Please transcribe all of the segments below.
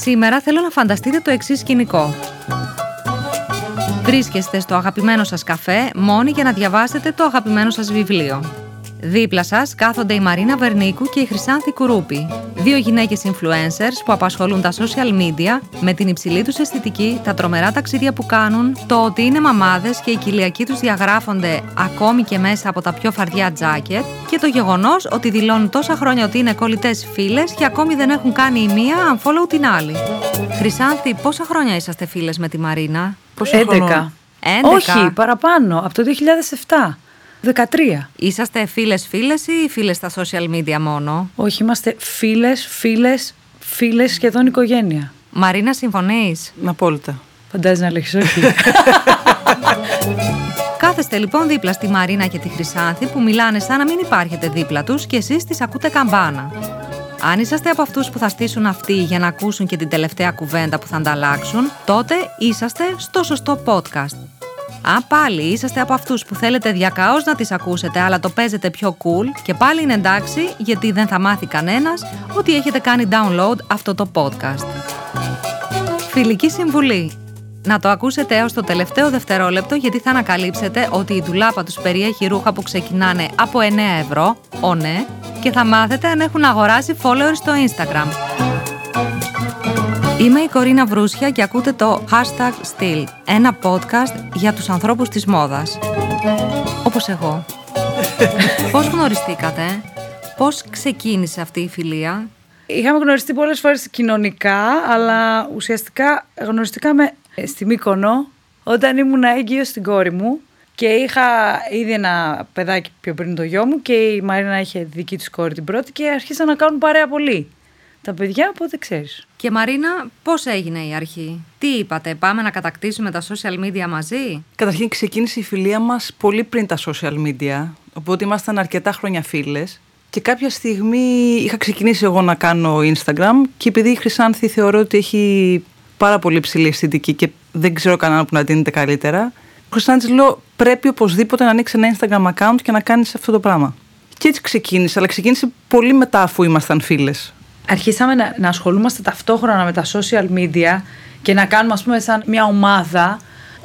Σήμερα θέλω να φανταστείτε το εξής σκηνικό. Βρίσκεστε στο αγαπημένο σας καφέ μόνοι για να διαβάσετε το αγαπημένο σας βιβλίο. Δίπλα σας κάθονται η Μαρίνα Βερνίκου και η Χρυσάνθη Κουρούπη. Δύο γυναίκες influencers που απασχολούν τα social media με την υψηλή τους αισθητική, τα τρομερά ταξίδια που κάνουν, το ότι είναι μαμάδες και οι κοιλιακοί τους διαγράφονται ακόμη και μέσα από τα πιο φαρδιά τζάκετ και το γεγονός ότι δηλώνουν τόσα χρόνια ότι είναι κολλητές φίλες και ακόμη δεν έχουν κάνει η μία unfollow την άλλη. Χρυσάνθη, πόσα χρόνια είσαστε φίλες με τη Μαρίνα, Πόσο 11. χρόνο; 11. Όχι, παραπάνω, από το 2007. 13. Είσαστε φίλε-φίλε ή φίλες στα social media μόνο; Όχι, είμαστε φίλες, φίλες, φίλες σχεδόν οικογένεια. Μαρίνα, συμφωνείς; Απόλυτα. Φαντάζει να λέγεις όχι. Κάθεστε λοιπόν δίπλα στη Μαρίνα και τη Χρυσάνθη που μιλάνε σαν να μην υπάρχετε δίπλα τους και εσείς τις ακούτε καμπάνα. Αν είσαστε από αυτούς που θα στήσουν αυτοί για να ακούσουν και την τελευταία κουβέντα που θα ανταλλάξουν, τότε είσαστε στο σωστό podcast. Αν πάλι είσαστε από αυτούς που θέλετε διακαώς να τις ακούσετε αλλά το παίζετε πιο cool και πάλι είναι εντάξει γιατί δεν θα μάθει κανένας ότι έχετε κάνει download αυτό το podcast. Φιλική συμβουλή. Να το ακούσετε έως το τελευταίο δευτερόλεπτο γιατί θα ανακαλύψετε ότι η ντουλάπα τους περιέχει ρούχα που ξεκινάνε από 9 ευρώ, ο ναι, και θα μάθετε αν έχουν αγοράσει followers στο Instagram. Είμαι η Κορίνα Βρούσια και ακούτε το Hashtag Still, ένα podcast για τους ανθρώπους της μόδας. Όπως εγώ. Πώς γνωριστήκατε, πώς ξεκίνησε αυτή η φιλία, Είχαμε γνωριστεί πολλές φορές κοινωνικά, αλλά ουσιαστικά γνωριστήκαμε στη Μύκονο όταν ήμουν έγκυος στην κόρη μου και είχα ήδη ένα παιδάκι πιο πριν το γιο μου και η Μαρίνα είχε δική της κόρη την πρώτη και αρχίσαν να κάνουν παρέα πολύ. Τα παιδιά, οπότε ξέρεις. Και Μαρίνα, πώς έγινε η αρχή; Τι είπατε, πάμε να κατακτήσουμε τα social media μαζί; Καταρχήν ξεκίνησε η φιλία μας πολύ πριν τα social media, οπότε ήμασταν αρκετά χρόνια φίλες. Και κάποια στιγμή είχα ξεκινήσει εγώ να κάνω Instagram και επειδή η Χρυσάνθη θεωρώ ότι έχει πάρα πολύ ψηλή αισθητική και δεν ξέρω κανέναν που να δίνεται καλύτερα, ο Χρυσάνθης λέω πρέπει οπωσδήποτε να ανοίξει ένα Instagram account και να κάνεις αυτό το πράγμα. Και έτσι ξεκίνησε, αλλά ξεκίνησε πολύ μετά αφού ήμασταν φίλες. Αρχίσαμε να, να ασχολούμαστε ταυτόχρονα με τα social media και να κάνουμε ας πούμε σαν μια ομάδα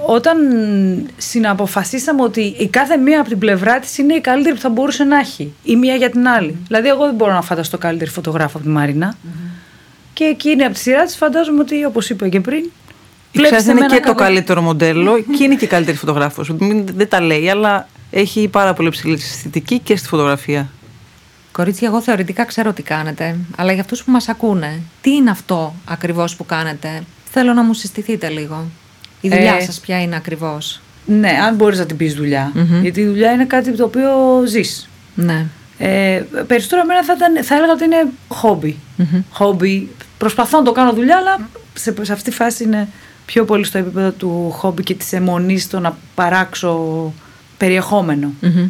όταν συναποφασίσαμε ότι η κάθε μία από την πλευρά της είναι η καλύτερη που θα μπορούσε να έχει η μία για την άλλη. Δηλαδή εγώ δεν μπορώ να φανταστώ καλύτερη φωτογράφο από τη μαρινα και εκείνη από τη σειρά της φαντάζομαι ότι όπως είπα και πριν Η βλέπεις Ξάθη είναι εμένα και το κάθε- καλύτερο μοντέλο και είναι και η καλύτερη φωτογράφος. Μην- Δεν τα λέει, αλλά έχει πάρα πολύ ψηλή αισθητική και στη φωτογραφία. Κορίτσια, εγώ θεωρητικά ξέρω τι κάνετε, αλλά για αυτούς που μας ακούνε, τι είναι αυτό ακριβώς που κάνετε; Θέλω να μου συστηθείτε λίγο. Η δουλειά Ε, σας ποια είναι ακριβώς; Ναι, αν μπορείς να την πεις δουλειά. Μμμ. Γιατί η δουλειά είναι κάτι το οποίο ζεις. Ναι. Ε, περισσότερο εμένα θα, ήταν, θα έλεγα ότι είναι χόμπι. Χόμπι. Προσπαθώ να το κάνω δουλειά, αλλά σε, σε αυτή τη φάση είναι πιο πολύ στο επίπεδο του χόμπι και της αιμονής στο να παράξω περιεχόμενο. Μμμ.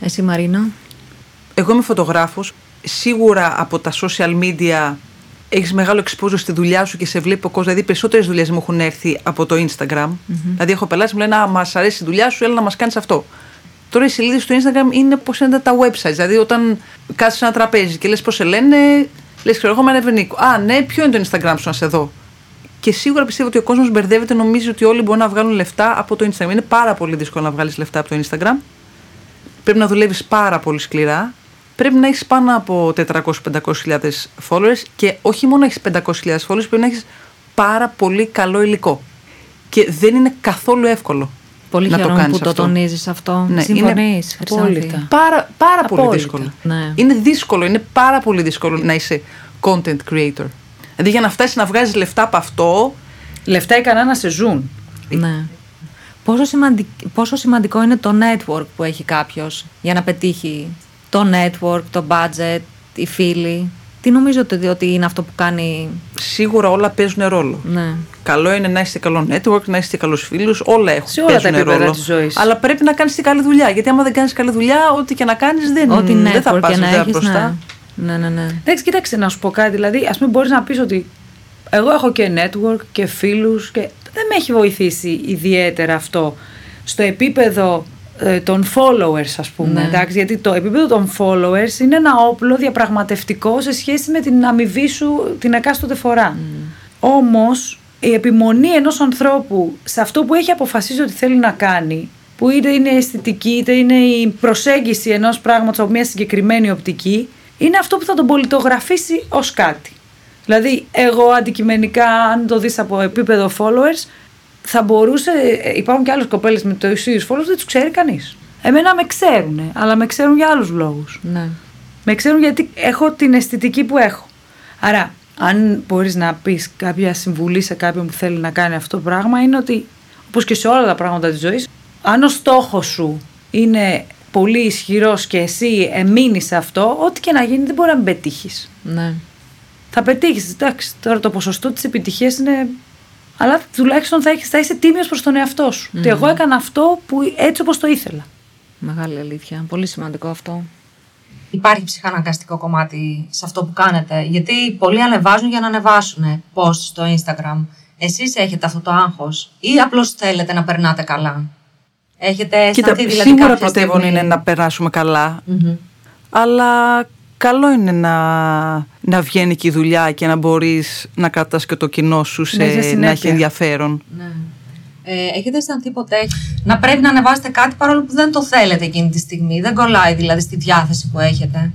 Εσύ Μαρίνα; Εγώ είμαι φωτογράφος. Σίγουρα από τα social media έχεις μεγάλο exposure στη δουλειά σου και σε βλέπει ο κόσμος. Δηλαδή, περισσότερες δουλειές μου έχουν έρθει από το Instagram. Δηλαδή, έχω πελάτε που μου λένε Α, μας αρέσει η δουλειά σου, έλα να μας κάνεις αυτό. Τώρα οι σελίδες του Instagram είναι πώς είναι τα websites. Δηλαδή, όταν κάτσει σε ένα τραπέζι και λες πώς σε λένε, λες ξέρω εγώ με ένα Βερνίκο. Α, ναι, ποιο είναι το Instagram σου να σε δω. Και σίγουρα πιστεύω ότι ο κόσμος μπερδεύεται, νομίζει ότι όλοι μπορούν να βγάλουν λεφτά από το Instagram. Είναι πάρα πολύ δύσκολο να βγάλεις λεφτά από το Instagram. Πρέπει να δουλεύεις πάρα πολύ σκληρά. Πρέπει να έχεις πάνω από 400-500 followers και όχι μόνο να έχει 500.000 followers, πρέπει να έχεις πάρα πολύ καλό υλικό. Και δεν είναι καθόλου εύκολο Πολύ να το χαίρομαι κάνεις που το αυτό. τονίζεις αυτό. Ναι, Συμφωνείς, Χρυσάνθη; απόλυτα. Πάρα, πάρα πολύ Απόλυτα. δύσκολο. Ναι. Είναι δύσκολο, είναι πάρα πολύ δύσκολο να είσαι content creator. Δηλαδή για να φτάσεις να βγάζεις λεφτά από αυτό, Λεφτά ικανά να σε ζουν. Ναι. Πόσο, σημαντικ... Πόσο σημαντικό είναι το network που έχει κάποιος για να πετύχει το network, το budget, οι φίλοι. Τι νομίζω ότι, ότι είναι αυτό που κάνει... σίγουρα όλα παίζουν ρόλο. Ναι. Καλό είναι να είστε καλό network, να είστε καλούς φίλους, όλα έχουν Σε όλα τα παίζουν επίπεδα ρόλο. της ζωής. Αλλά πρέπει να κάνεις τη καλή δουλειά. Γιατί άμα δεν κάνεις καλή δουλειά, ό,τι και να κάνεις δεν, Ό,τι δεν θα network πας και να έχεις, μπροστά. ναι. Ναι, ναι, ναι. Εντάξει, κοίταξε να σου πω κάτι. Δηλαδή, ας πούμε, μπορείς να πεις ότι εγώ έχω και network και φίλους και δεν με έχει βοηθήσει ιδιαίτερα αυτό στο επίπεδο ε, των followers, ας πούμε. Ναι. Εντάξει, γιατί το επίπεδο των followers είναι ένα όπλο διαπραγματευτικό σε σχέση με την αμοιβή σου την εκάστοτε φορά. Όμως η επιμονή ενός ανθρώπου σε αυτό που έχει αποφασίσει ότι θέλει να κάνει που είτε είναι η αισθητική είτε είναι η προσέγγιση ενός πράγματος από μια συγκεκριμένη οπτική είναι αυτό που θα τον πολιτογραφήσει ως κάτι. Δηλαδή, εγώ αντικειμενικά, αν το δεις από επίπεδο followers, θα μπορούσε. Υπάρχουν και άλλες κοπέλες με το ίδιο followers, δεν τους ξέρει κανείς. Εμένα με ξέρουν, αλλά με ξέρουν για άλλους λόγους. Ναι. Με ξέρουν γιατί έχω την αισθητική που έχω. Άρα, αν μπορείς να πεις κάποια συμβουλή σε κάποιον που θέλει να κάνει αυτό το πράγμα, είναι ότι όπως και σε όλα τα πράγματα της ζωής, αν ο στόχος σου είναι πολύ ισχυρός και εσύ εμείνεις σε αυτό, ό,τι και να γίνει δεν μπορεί να μην πετύχεις. Ναι. Θα πετύχεις. Εντάξει, τώρα το ποσοστό της επιτυχίας είναι. Αλλά τουλάχιστον θα, έχεις, θα είσαι τίμιος προς τον εαυτό σου. Ότι εγώ έκανα αυτό που έτσι όπως το ήθελα. Μεγάλη αλήθεια. Πολύ σημαντικό αυτό. Υπάρχει ψυχαναγκαστικό κομμάτι σε αυτό που κάνετε. Γιατί πολλοί ανεβάζουν για να ανεβάσουν post στο Instagram. Εσείς έχετε αυτό το άγχος ή απλώς θέλετε να περνάτε καλά; Έχετε Κοίτα, αισθανθεί δηλαδή σίγουρα κάποια πρωτεύον στιγμή- είναι να περάσουμε καλά, αλλά καλό είναι να, να βγαίνει και η δουλειά και να μπορείς να κρατάς και το κοινό σου σε, Ναι, σε να συνέπεια. έχει ενδιαφέρον. Ναι. Ε, έχετε αισθανθεί ποτέ να πρέπει να ανεβάσετε κάτι παρόλο που δεν το θέλετε εκείνη τη στιγμή; Δεν κολλάει δηλαδή στη διάθεση που έχετε;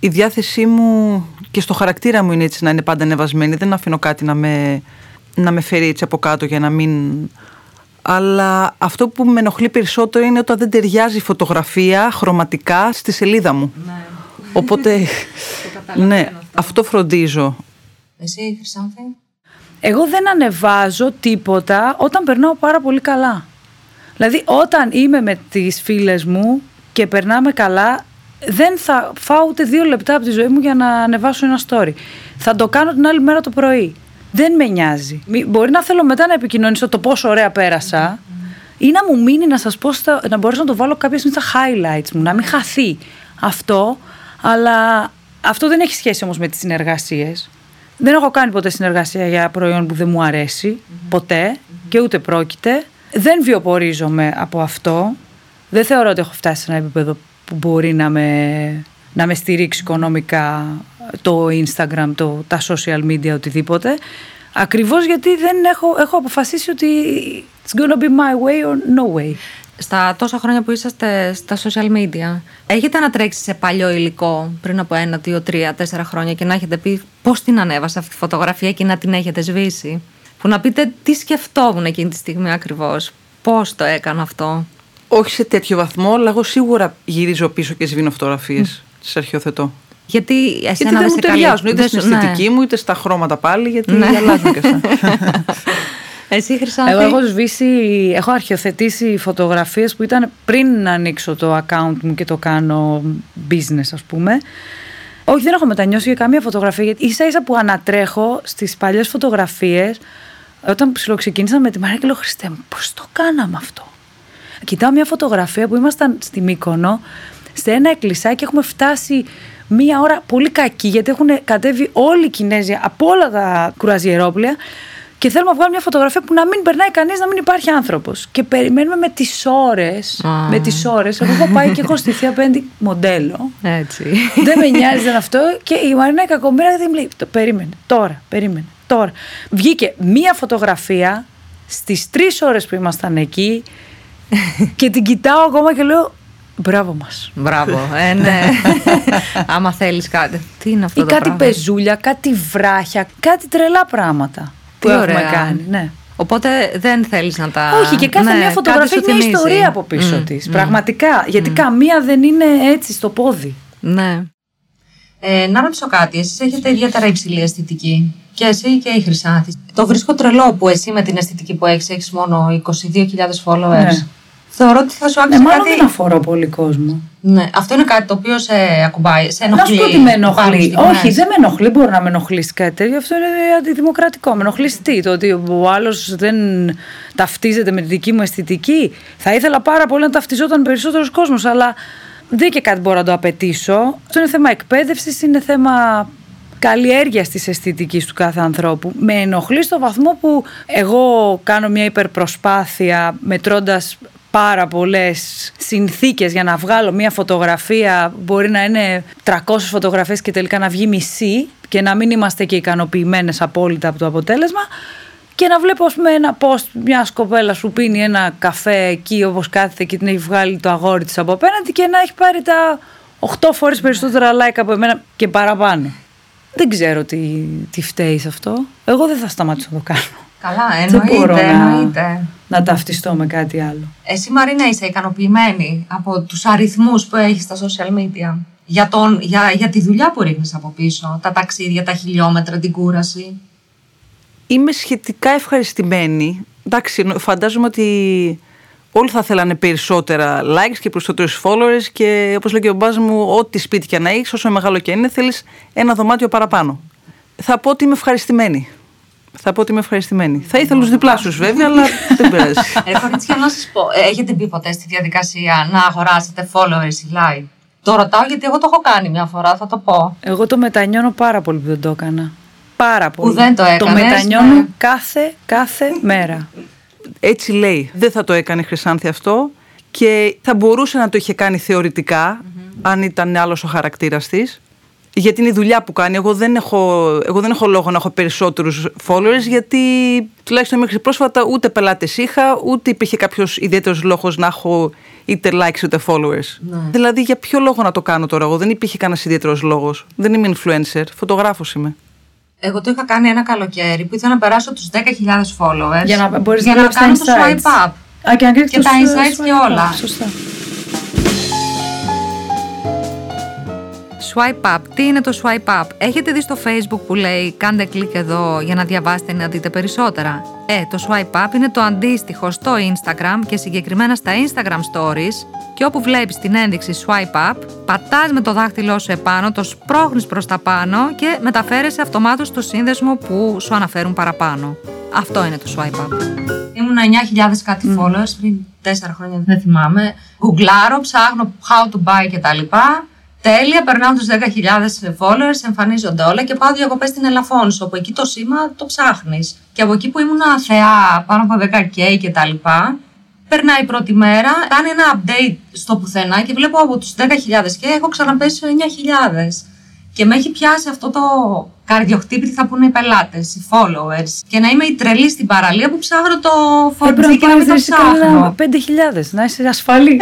Η διάθεσή μου και στο χαρακτήρα μου είναι έτσι να είναι πάντα ανεβασμένη. Δεν αφήνω κάτι να με, να με φέρει έτσι από κάτω για να μην... Αλλά αυτό που με ενοχλεί περισσότερο είναι όταν δεν ταιριάζει η φωτογραφία χρωματικά στη σελίδα μου. Οπότε, ναι, αυτό φροντίζω. Εσύ, Χρυσάνθη; Εγώ δεν ανεβάζω τίποτα όταν περνάω πάρα πολύ καλά. Δηλαδή όταν είμαι με τις φίλες μου και περνάμε καλά δεν θα φάω ούτε δύο λεπτά από τη ζωή μου για να ανεβάσω ένα story. Θα το κάνω την άλλη μέρα το πρωί. Δεν με νοιάζει. Μη- Μπορεί να θέλω μετά να επικοινωνήσω το πόσο ωραία πέρασα ή να μου μείνει να σας πω, στα- να μπορέσω να το βάλω κάποια στιγμή στα highlights μου, να μην χαθεί αυτό. Αλλά αυτό δεν έχει σχέση όμως με τις συνεργασίες. Δεν έχω κάνει ποτέ συνεργασία για προϊόν που δεν μου αρέσει. Ποτέ. Και ούτε πρόκειται. Δεν βιοπορίζομαι από αυτό. Δεν θεωρώ ότι έχω φτάσει σε ένα επίπεδο που μπορεί να με, να με στηρίξει οικονομικά το Instagram, το, τα social media, οτιδήποτε. Ακριβώς γιατί δεν έχω, έχω αποφασίσει ότι it's gonna be my way or no way. Στα τόσα χρόνια που είσαστε στα social media, έχετε ανατρέξει σε παλιό υλικό πριν από ένα, δύο, τρία, τέσσερα χρόνια και να έχετε πει πώς την ανέβασα αυτή τη φωτογραφία και να την έχετε σβήσει; Που να πείτε τι σκεφτόμουν εκείνη τη στιγμή ακριβώς; Πώς το έκανα αυτό; Όχι σε τέτοιο βαθμό, αλλά εγώ σίγουρα γυρίζω πίσω και σβήνω φωτογραφίες. Τι αρχιοθετώ. Γιατί εσένα Γιατί δεν σε μου καλύπτει. ταιριάζουν είτε Δεν στην σου- ναι. αισθητική μου είτε στα χρώματα πάλι, γιατί Ναι. αλλάζουν και αυτά. Εσύ, Χρυσάνθη; Εγώ έχω σβήσει, έχω αρχιοθετήσει φωτογραφίες που ήταν πριν να ανοίξω το account μου και το κάνω business ας πούμε. Όχι, δεν έχω μετανιώσει για καμία φωτογραφία. Γιατί ίσα ίσα που ανατρέχω στις παλιές φωτογραφίες, όταν ψιλοξεκίνησα με τη Μαρία και λέω Χριστέ μου, πώς το κάναμε αυτό; Κοιτάω μια φωτογραφία που ήμασταν στη Μύκονο, σε ένα εκκλησάκι έχουμε φτάσει μία ώρα πολύ κακή, γιατί έχουν κατέβει όλοι οι Κινέζοι από όλα τα κουραζιερόπλαια και θέλουμε να βγάλουμε μια φωτογραφία που να μην περνάει κανείς, να μην υπάρχει άνθρωπος. Και περιμένουμε με τις ώρες. Α. Με τις ώρες. Εγώ έχω πάει και έχω στηθεί απέναντι μοντέλο. Έτσι. δεν με νοιάζει δεν αυτό. Και η Μαρίνα η κακομοίρα δεν μου λέει: «Το Περίμενε, τώρα, περίμενε, τώρα. Βγήκε μία φωτογραφία στις τρεις ώρες που ήμασταν εκεί και την κοιτάω ακόμα και λέω: Μπράβο μας. Μπράβο. Ε, ναι. Άμα θέλεις κάτι. Τι είναι αυτό Ή το κάτι πράγμα; πεζούλια, κάτι βράχια, κάτι τρελά πράγματα που Τι έχουμε ωραία. κάνει. Ναι. Οπότε δεν θέλεις να τα. Όχι, και κάθε Ναι, μια κάτι φωτογραφία σου έχει μια θυμίζει. ιστορία από πίσω Μμ, της. μμ. Πραγματικά. Γιατί καμία δεν είναι έτσι στο πόδι. Ναι. Ε, να ρωτήσω κάτι. Εσείς έχετε ιδιαίτερα υψηλή αισθητική. Και εσύ και η Χρυσάνθη. Το βρίσκω τρελό που εσύ με την αισθητική που έχεις, έχεις μόνο 22.000 followers. Ναι. Θεωρώ ότι θα σου Ναι, άξιζε μάλλον κάτι. δεν αφορώ πολύ κόσμο. Ναι, αυτό είναι κάτι το οποίο σε ακουμπάει, σε Να ενοχλεί. σου πω τι με Υπάρχουν ενοχλεί. στιγμές. Όχι, δεν με ενοχλεί. Μπορεί να με ενοχλήσει κάτι τέτοιο. Αυτό είναι αντιδημοκρατικό. Με ενοχλεί τι, το ότι ο άλλος δεν ταυτίζεται με τη δική μου αισθητική. Θα ήθελα πάρα πολύ να ταυτιζόταν περισσότερος κόσμος, αλλά δεν και κάτι μπορώ να το απαιτήσω. Αυτό είναι θέμα εκπαίδευσης, είναι θέμα καλλιέργειας της αισθητικής του κάθε ανθρώπου. Με ενοχλεί στο βαθμό που εγώ κάνω μια υπερπροσπάθεια μετρώντας πάρα πολλές συνθήκες για να βγάλω μια φωτογραφία μπορεί να είναι 300 φωτογραφίες και τελικά να βγει μισή και να μην είμαστε και ικανοποιημένες απόλυτα από το αποτέλεσμα και να βλέπω ας πούμε, ένα post μιας κοπέλας που πίνει ένα καφέ εκεί όπως κάθεται και την έχει βγάλει το αγόρι της από απέναντι και να έχει πάρει τα 8 φορές περισσότερα like από εμένα και παραπάνω. Δεν ξέρω τι, τι φταίει σε αυτό. Εγώ δεν θα σταματήσω να το κάνω. Καλά, Δεν μπορώ εννοείται, να- εννοείται. Να ταυτιστώ με κάτι άλλο. Εσύ Μαρίνα είσαι ικανοποιημένη από τους αριθμούς που έχεις στα social media; Για, τον, για, για τη δουλειά που ρίχνεις από πίσω, τα ταξίδια, τα χιλιόμετρα, την κούραση; Είμαι σχετικά ευχαριστημένη. Εντάξει, νο- φαντάζομαι ότι όλοι θα θέλανε περισσότερα likes και περισσότερους followers και όπως λέει και ο μπάς μου, ό,τι σπίτι και να έχεις, όσο μεγάλο και είναι, θέλεις ένα δωμάτιο παραπάνω. Θα πω ότι είμαι ευχαριστημένη. Θα πω ότι είμαι ευχαριστημένη. Θα ήθελα τους διπλάσιους βέβαια, αλλά δεν πειράζει. Ε, κορίτσια, να σας πω, ε, έχετε μπει ποτέ στη διαδικασία να αγοράσετε followers ή like; Το ρωτάω γιατί εγώ το έχω κάνει μια φορά, θα το πω. Εγώ το μετανιώνω πάρα πολύ που δεν το έκανα. Πάρα πολύ. δεν το Το έκανες, μετανιώνω ναι. κάθε, κάθε μέρα. Έτσι λέει. Δεν θα το έκανε η Χρυσάνθη αυτό και θα μπορούσε να το είχε κάνει θεωρητικά, αν ήταν άλλος ο χαρακτήρας της. Γιατί είναι η δουλειά που κάνει. Εγώ δεν έχω, εγώ δεν έχω λόγο να έχω περισσότερους followers γιατί τουλάχιστον μέχρι πρόσφατα ούτε πελάτες είχα, ούτε υπήρχε κάποιος ιδιαίτερος λόγος να έχω είτε likes είτε followers. Ναι. Δηλαδή για ποιο λόγο να το κάνω τώρα εγώ; Δεν υπήρχε κανένας ιδιαίτερος λόγος. Δεν είμαι influencer, φωτογράφος είμαι. Εγώ το είχα κάνει ένα καλοκαίρι που ήθελα να περάσω τους 10.000 followers. Για να μπορείς για να να βλέπεις τα κάνω το insights. swipe up. Α, και, να κρίνεις Και το τα σ- insights και swipe up. όλα. Σωστά. Swipe up. Τι είναι το swipe up? Έχετε δει στο facebook που λέει κάντε κλικ εδώ για να διαβάσετε ή να δείτε περισσότερα. Ε, το swipe up είναι το αντίστοιχο στο instagram και συγκεκριμένα στα instagram stories και όπου βλέπεις την ένδειξη swipe up, πατάς με το δάχτυλό σου επάνω, το σπρώχνεις προς τα πάνω και μεταφέρεσαι αυτομάτως στο σύνδεσμο που σου αναφέρουν παραπάνω. Αυτό είναι το swipe up. Ήμουν 9.000 κάτι followers πριν 4 χρόνια, δεν θυμάμαι. Γκουγκλάρω, ψάχνω how to buy κτλ. Τέλεια, περνάω τους 10.000 followers, εμφανίζονται όλα και πάω διακοπές στην Ελαφώνησο. Όπου εκεί το σήμα το ψάχνεις. Και από εκεί που ήμουν θεά, πάνω από 10k κτλ. Περνάει η πρώτη μέρα, κάνει ένα update στο πουθενά και βλέπω από τους 10.000 και έχω ξαναπέσει στου 9.000. Και με έχει πιάσει αυτό το καρδιοχτύπη, τι θα πούνε οι πελάτες, οι followers. Και να είμαι η τρελή στην παραλία που ψάχνω το Ε, πρέπει 4G να και να μην πάρεις το ρε, κανένα ψάχνω. 5.000, να είσαι ασφαλή.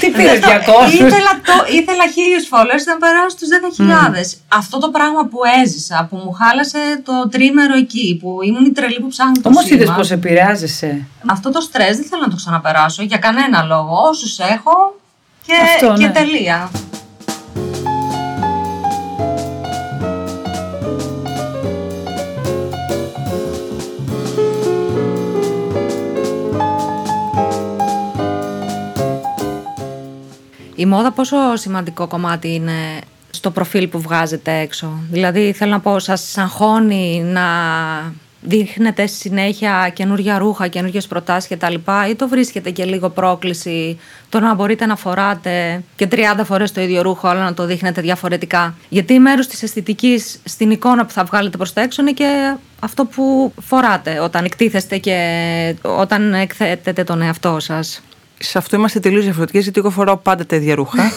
Τι πήρες 200. ήθελα, το, ήθελα χίλιους followers να περάσω στους 10.000. Αυτό το πράγμα που έζησα, που μου χάλασε το τρίμερο εκεί, που ήμουν η τρελή που ψάχνει το Όμως σήμα. είδες πώς επηρεάζεσαι. Αυτό το στρες δεν θέλω να το ξαναπεράσω για κανένα λόγο. Όσους έχω και, Αυτό, και ναι. τελεία. Η μόδα πόσο σημαντικό κομμάτι είναι στο προφίλ που βγάζετε έξω; Δηλαδή θέλω να πω σας αγχώνει να δείχνετε συνέχεια καινούργια ρούχα, καινούργιες προτάσεις κτλ. Ή το βρίσκετε και λίγο πρόκληση το να μπορείτε να φοράτε και 30 φορές το ίδιο ρούχο αλλά να το δείχνετε διαφορετικά; Γιατί μέρος της αισθητικής στην εικόνα που θα βγάλετε προς τα έξω είναι και αυτό που φοράτε όταν εκτίθεστε και όταν εκθέτετε τον εαυτό σας. Σε αυτό είμαστε τελείως διαφορετικές, γιατί εγώ φοράω πάντα τα ίδια ρούχα.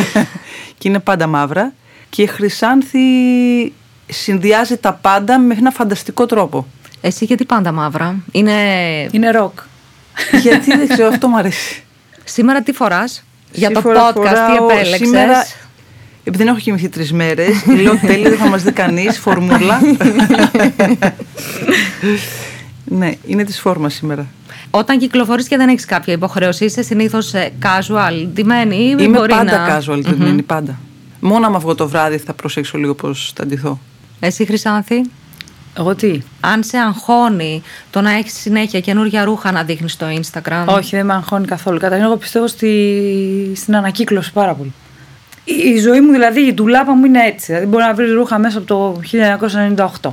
και είναι πάντα μαύρα. Και η Χρυσάνθη συνδυάζει τα πάντα με ένα φανταστικό τρόπο. Εσύ γιατί πάντα μαύρα; Είναι... Είναι ροκ. γιατί δεν ξέρω, αυτό μου αρέσει. Σήμερα τι φοράς; Για το Σήμερα podcast, τι φοράω- επέλεξες; Σήμερα, επειδή δεν έχω κοιμηθεί τρεις μέρες, λέω τέλειο, δεν θα μας δει κανείς. Φορμούλα. ναι, είναι της φόρμας σήμερα. Όταν κυκλοφορείς και δεν έχεις κάποια υποχρέωση, είσαι συνήθως ε, casual, ντυμένη ή Είμαι μπορεί πάντα να... casual, ντυμένη, πάντα. Μόνο άμα βγω το βράδυ θα προσέξω λίγο πώς θα ντυθώ. Εσύ Χρυσάνθη, Εγώ τι; αν σε αγχώνει το να έχεις συνέχεια καινούργια ρούχα να δείχνεις στο Instagram; Όχι, δεν με αγχώνει καθόλου. Καταρχήν, εγώ πιστεύω στη... στην ανακύκλωση πάρα πολύ. Η, η ζωή μου, δηλαδή, η ντουλάπα μου είναι έτσι. Δηλαδή, μπορεί να βρεις ρούχα μέσα από το 1998.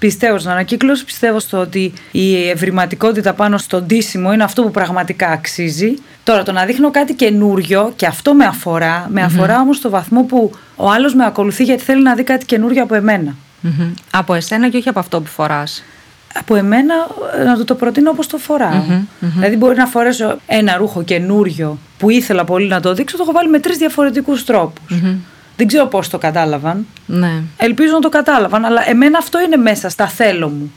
Πιστεύω στην ανακύκλωση, πιστεύω στο ότι η ευρηματικότητα πάνω στο ντύσιμο είναι αυτό που πραγματικά αξίζει. Τώρα, το να δείχνω κάτι καινούριο και αυτό με αφορά, με αφορά όμως στο βαθμό που ο άλλος με ακολουθεί γιατί θέλει να δει κάτι καινούριο από εμένα. Μμμ. Από εσένα και όχι από αυτό που φοράς. από εμένα ε, να του το προτείνω όπως το φοραω Δηλαδή μπορεί να φορέσω ένα ρούχο καινούριο που ήθελα πολύ να το δείξω, το έχω βάλει με τρεις διαφορετικούς τρόπους. Δεν ξέρω πώς το κατάλαβαν. Ναι. Ελπίζω να το κατάλαβαν, αλλά εμένα αυτό είναι μέσα στα θέλω μου.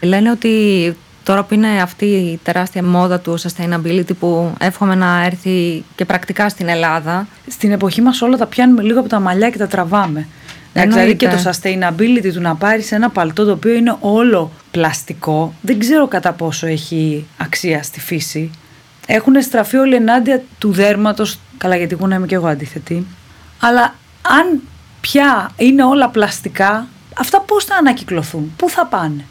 Λένε ότι τώρα που είναι αυτή η τεράστια μόδα του sustainability που εύχομαι να έρθει και πρακτικά στην Ελλάδα. Στην εποχή μας όλα τα πιάνουμε λίγο από τα μαλλιά και τα τραβάμε. Δηλαδή και το sustainability του να πάρεις ένα παλτό το οποίο είναι όλο πλαστικό, δεν ξέρω κατά πόσο έχει αξία στη φύση. Έχουν στραφεί όλοι ενάντια του δέρματος, καλά γιατί εγώ να είμαι και εγώ αντίθετη, αλλά αν πια είναι όλα πλαστικά, αυτά πώς θα ανακυκλωθούν, πού θα πάνε;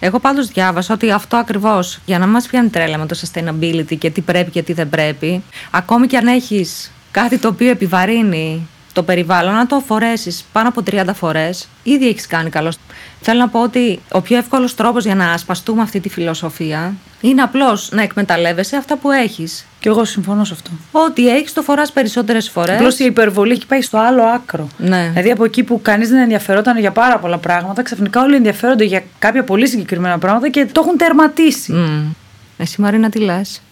Εγώ πάντως διάβασα ότι αυτό ακριβώς, για να μας πιάνει τρέλα με το sustainability και τι πρέπει και τι δεν πρέπει, ακόμη και αν έχεις κάτι το οποίο επιβαρύνει το περιβάλλον, να το φορέσεις πάνω από 30 φορές, ήδη έχεις κάνει καλός. Θέλω να πω ότι ο πιο εύκολος τρόπος για να ασπαστούμε αυτή τη φιλοσοφία είναι απλώς να εκμεταλλεύεσαι αυτά που έχεις. Και εγώ συμφωνώ σε αυτό. Ό,τι έχεις, το φοράς περισσότερες φορές. Απλώς η υπερβολή έχει πάει στο άλλο άκρο. Ναι. Δηλαδή από εκεί που κανείς δεν ενδιαφερόταν για πάρα πολλά πράγματα, ξαφνικά όλοι ενδιαφέρονται για κάποια πολύ συγκεκριμένα πράγματα και το έχουν τερματίσει. Mm. Εσύ, Μαρίνα, τι λες;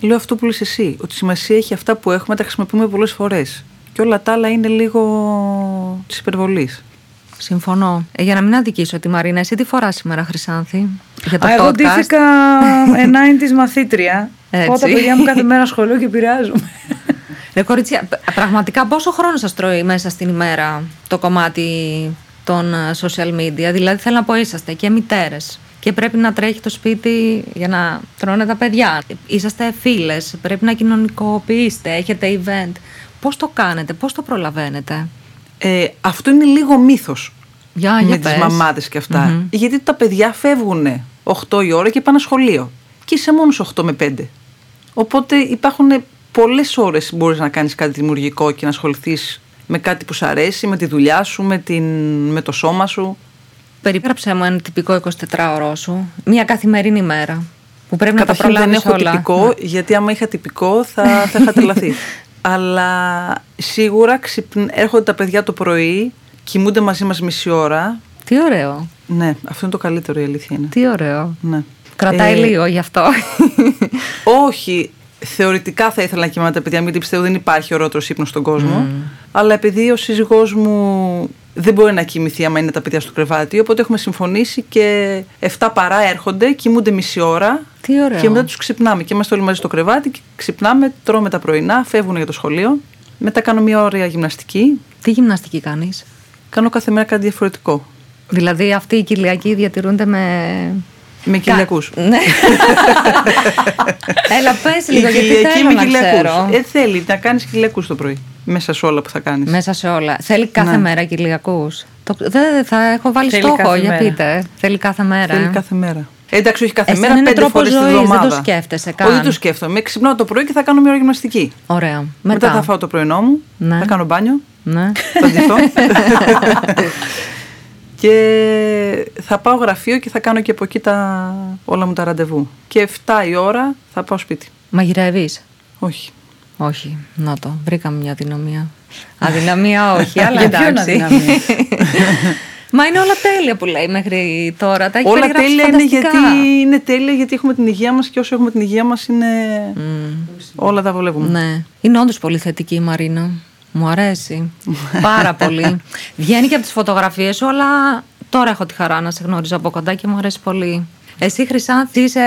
Λέω αυτό που λες εσύ, ότι σημασία έχει αυτά που έχουμε, τα χρησιμοποιούμε πολλές φορές και όλα τα άλλα είναι λίγο της υπερβολής. Συμφωνώ. Ε, για να μην αδικήσω τη Μαρίνα, εσύ τι φοράς σήμερα, Χρυσάνθη, για το Α, podcast; Εγώ ντύθηκα ενάιν της μαθήτρια. Πάω τα παιδιά μου κάθε μέρα σχολείο και επηρεάζομαι. Ρε κορίτσια, πραγματικά πόσο χρόνο σας τρώει μέσα στην ημέρα το κομμάτι των ε, social media; Δηλαδή θέλω να πω είσαστε και μητέρες και πρέπει να τρέχει το σπίτι για να τρώνε τα παιδιά. Είσαστε φίλες, πρέπει να κοινωνικοποιήσετε, έχετε event. Πώς το κάνετε, πώς το προλαβαίνετε; Ε, αυτό είναι λίγο μύθος Για, με για τις πες. μαμάδες και αυτα Μμμ. Γιατί τα παιδιά φεύγουν 8 η ώρα και πάνε σχολείο. Και είσαι μόνος 8 με 5. Οπότε υπάρχουν πολλές ώρες που μπορείς να κάνεις κάτι δημιουργικό και να ασχοληθείς με κάτι που σου αρέσει, με τη δουλειά σου, με, την, με το σώμα σου. Περιγράψε μου ένα τυπικό 24ωρο σου, μια καθημερινή μέρα. Που πρέπει να τα Καταρχήν δεν προλάβεις έχω όλα. τυπικό, γιατί άμα είχα τυπικό θα, θα είχα τρελαθεί. Αλλά σίγουρα ξυπν... έρχονται τα παιδιά το πρωί, κοιμούνται μαζί μας μισή ώρα. Τι ωραίο. Ναι, αυτό είναι το καλύτερο η αλήθεια είναι. Τι ωραίο. Ναι. Κρατάει Ε, λίγο γι' αυτό. Όχι, θεωρητικά θα ήθελα να κοιμάμαι τα παιδιά μου, γιατί πιστεύω δεν υπάρχει ωραίτερο ύπνος στον κόσμο. Αλλά επειδή ο σύζυγός μου δεν μπορεί να κοιμηθεί άμα είναι τα παιδιά στο κρεβάτι, οπότε έχουμε συμφωνήσει και 7 παρά έρχονται, κοιμούνται μισή ώρα Τι ωραίο. και μετά τους ξυπνάμε. Και είμαστε όλοι μαζί στο κρεβάτι και ξυπνάμε, τρώμε τα πρωινά, φεύγουν για το σχολείο. Μετά κάνω μια ωραία γυμναστική. Τι γυμναστική κάνεις; Κάνω κάθε μέρα κάτι διαφορετικό. Δηλαδή αυτοί οι κοιλιακοί διατηρούνται με... Με κοιλιακούς. Ναι. Έλα πες λίγο Η γιατί κοιλιακή θέλω με να κοιλιακούς. ξέρω. Ε, θέλει να κάνεις κοιλιακούς το πρωί. Μέσα σε όλα που θα κάνεις. Μέσα σε όλα. Θέλει κάθε Ναι. μέρα κοιλιακούς. Το... Δεν θα έχω βάλει Θέλει στόχο, κάθε για μέρα. πείτε. Θέλει κάθε μέρα. Θέλει ε. κάθε μέρα. Ε, εντάξει, όχι κάθε Εσένα μέρα, είναι πέντε τρόπος φορές τη ζωής, δεν το εβδομάδα. σκέφτεσαι καν. Όχι, δεν το σκέφτομαι. Ξυπνάω το πρωί και θα κάνω μια ώρα γυμναστική. Ωραία. Μετά. Μετά, θα φάω το πρωινό μου, Ναι. θα κάνω μπάνιο, Ναι. θα ντυθώ. και θα πάω γραφείο και θα κάνω και από εκεί τα, όλα μου τα ραντεβού. Και 7 η ώρα θα πάω σπίτι. Μαγειρεύεις; Όχι. Όχι. Να το. Βρήκαμε μια αδυναμία. Αδυναμία όχι, αλλά Για ποιον εντάξει. αδυναμία; Μα είναι όλα τέλεια που λέει μέχρι τώρα. Τα έχει όλα περιγράψει τέλεια είναι φανταστικά. γιατί, είναι τέλεια γιατί έχουμε την υγεία μας και όσο έχουμε την υγεία μας είναι όλα τα βολεύουμε. Ναι. Είναι όντως πολύ θετική η Μαρίνα. Μου αρέσει. Πάρα πολύ. Βγαίνει και από τις φωτογραφίες σου, αλλά τώρα έχω τη χαρά να σε γνωρίζω από κοντά και μου αρέσει πολύ. Εσύ, Χρυσάνθη, είσαι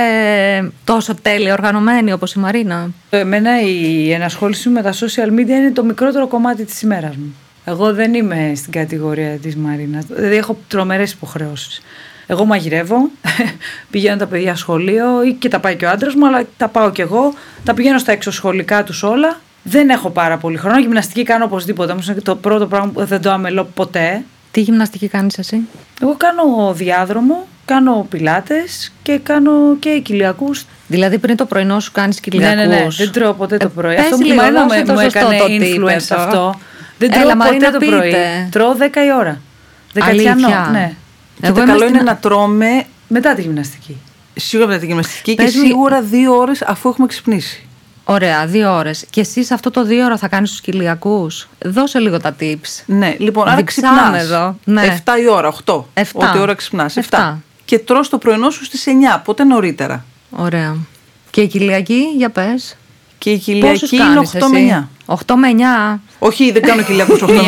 τόσο τέλεια οργανωμένη όπως η Μαρίνα; Εμένα η ενασχόληση μου με τα social media είναι το μικρότερο κομμάτι της ημέρας μου. Εγώ δεν είμαι στην κατηγορία της Μαρίνας. Δηλαδή έχω τρομερές υποχρεώσεις. Εγώ μαγειρεύω, πηγαίνω τα παιδιά σχολείο ή και τα πάει και ο άντρας μου, αλλά τα πάω κι εγώ. Τα πηγαίνω στα εξωσχολικά τους όλα. Δεν έχω πάρα πολύ χρόνο. Γυμναστική κάνω οπωσδήποτε. Όμως είναι το πρώτο πράγμα που δεν το αμελώ ποτέ. Τι γυμναστική κάνεις εσύ; Εγώ κάνω διάδρομο, κάνω πιλάτες και κάνω και οικιλιακούς Δηλαδή, πριν το πρωινό σου κάνεις κυλιακού. ναι, ναι, ναι. Δεν τρώω ποτέ το Ε, πρωί. πες αυτό που η λίγο, Μαρίνα δώσε μου, το μου σωστό έκανε το tip influence εδώ. αυτό. Δεν Έλα, τρώω Μαρίνα, ποτέ το πρωί. πείτε. Τρώω 10 η ώρα. Αλήθεια. Δεκατιανό, ναι. Και Εγώ το είμαι καλό στην- είναι να τρώμε Μετά τη γυμναστική. σίγουρα μετά τη γυμναστική Πες και μου- σίγουρα δύο ώρες αφού έχουμε ξυπνήσει. Ωραία, δύο ώρες. Και εσύ σε αυτό το δύο ώρα θα κάνεις τους κυλιακού. Δώσε λίγο τα tips. Ναι, λοιπόν, άρα Διψάμε ξυπνάς. εδώ, ναι. 7 η ώρα, 8. Εφτά. Ό,τι ώρα ξυπνάς. 7. Εφτά. Και τρως το πρωινό σου στις 9, ποτέ νωρίτερα; Ωραία. Και η Κυριακή, για πες. Και η Πόσους Κυριακή είναι κάνεις 8 με εσύ; 9. 8 με 9. Όχι, δεν κάνω Κυριακούς 8 με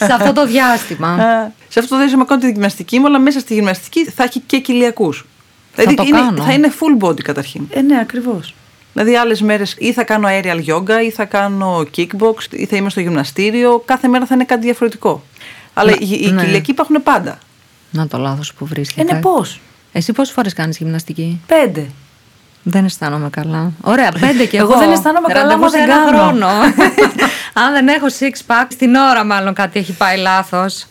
9. Σε αυτό το διάστημα. Α, Σε αυτό το διάστημα κάνω τη γυμναστική μου, αλλά μέσα στη γυμναστική θα έχει και Κυριακούς. Δηλαδή το είναι, κάνω. θα είναι full body καταρχήν. Ε, ναι, ακριβώς. Δηλαδή άλλες μέρες ή θα κάνω aerial yoga ή θα κάνω kickbox ή θα είμαι στο γυμναστήριο. Κάθε μέρα θα είναι κάτι διαφορετικό. Αλλά Να- οι, οι ναι. Κυριακοί υπάρχουν πάντα. Να το λάθος που Ε, βρίσκεται. ναι, πώς; Εσύ πόσες φορές κάνεις γυμναστική; Πέντε. Δεν αισθάνομαι καλά. Ωραία, πέντε και εγώ. Εγώ δεν αισθάνομαι καλά, Ραντεβού άμα σε δεν ένα κάνω. χρόνο. Αν δεν έχω six pack, στην ώρα μάλλον κάτι έχει πάει λάθος.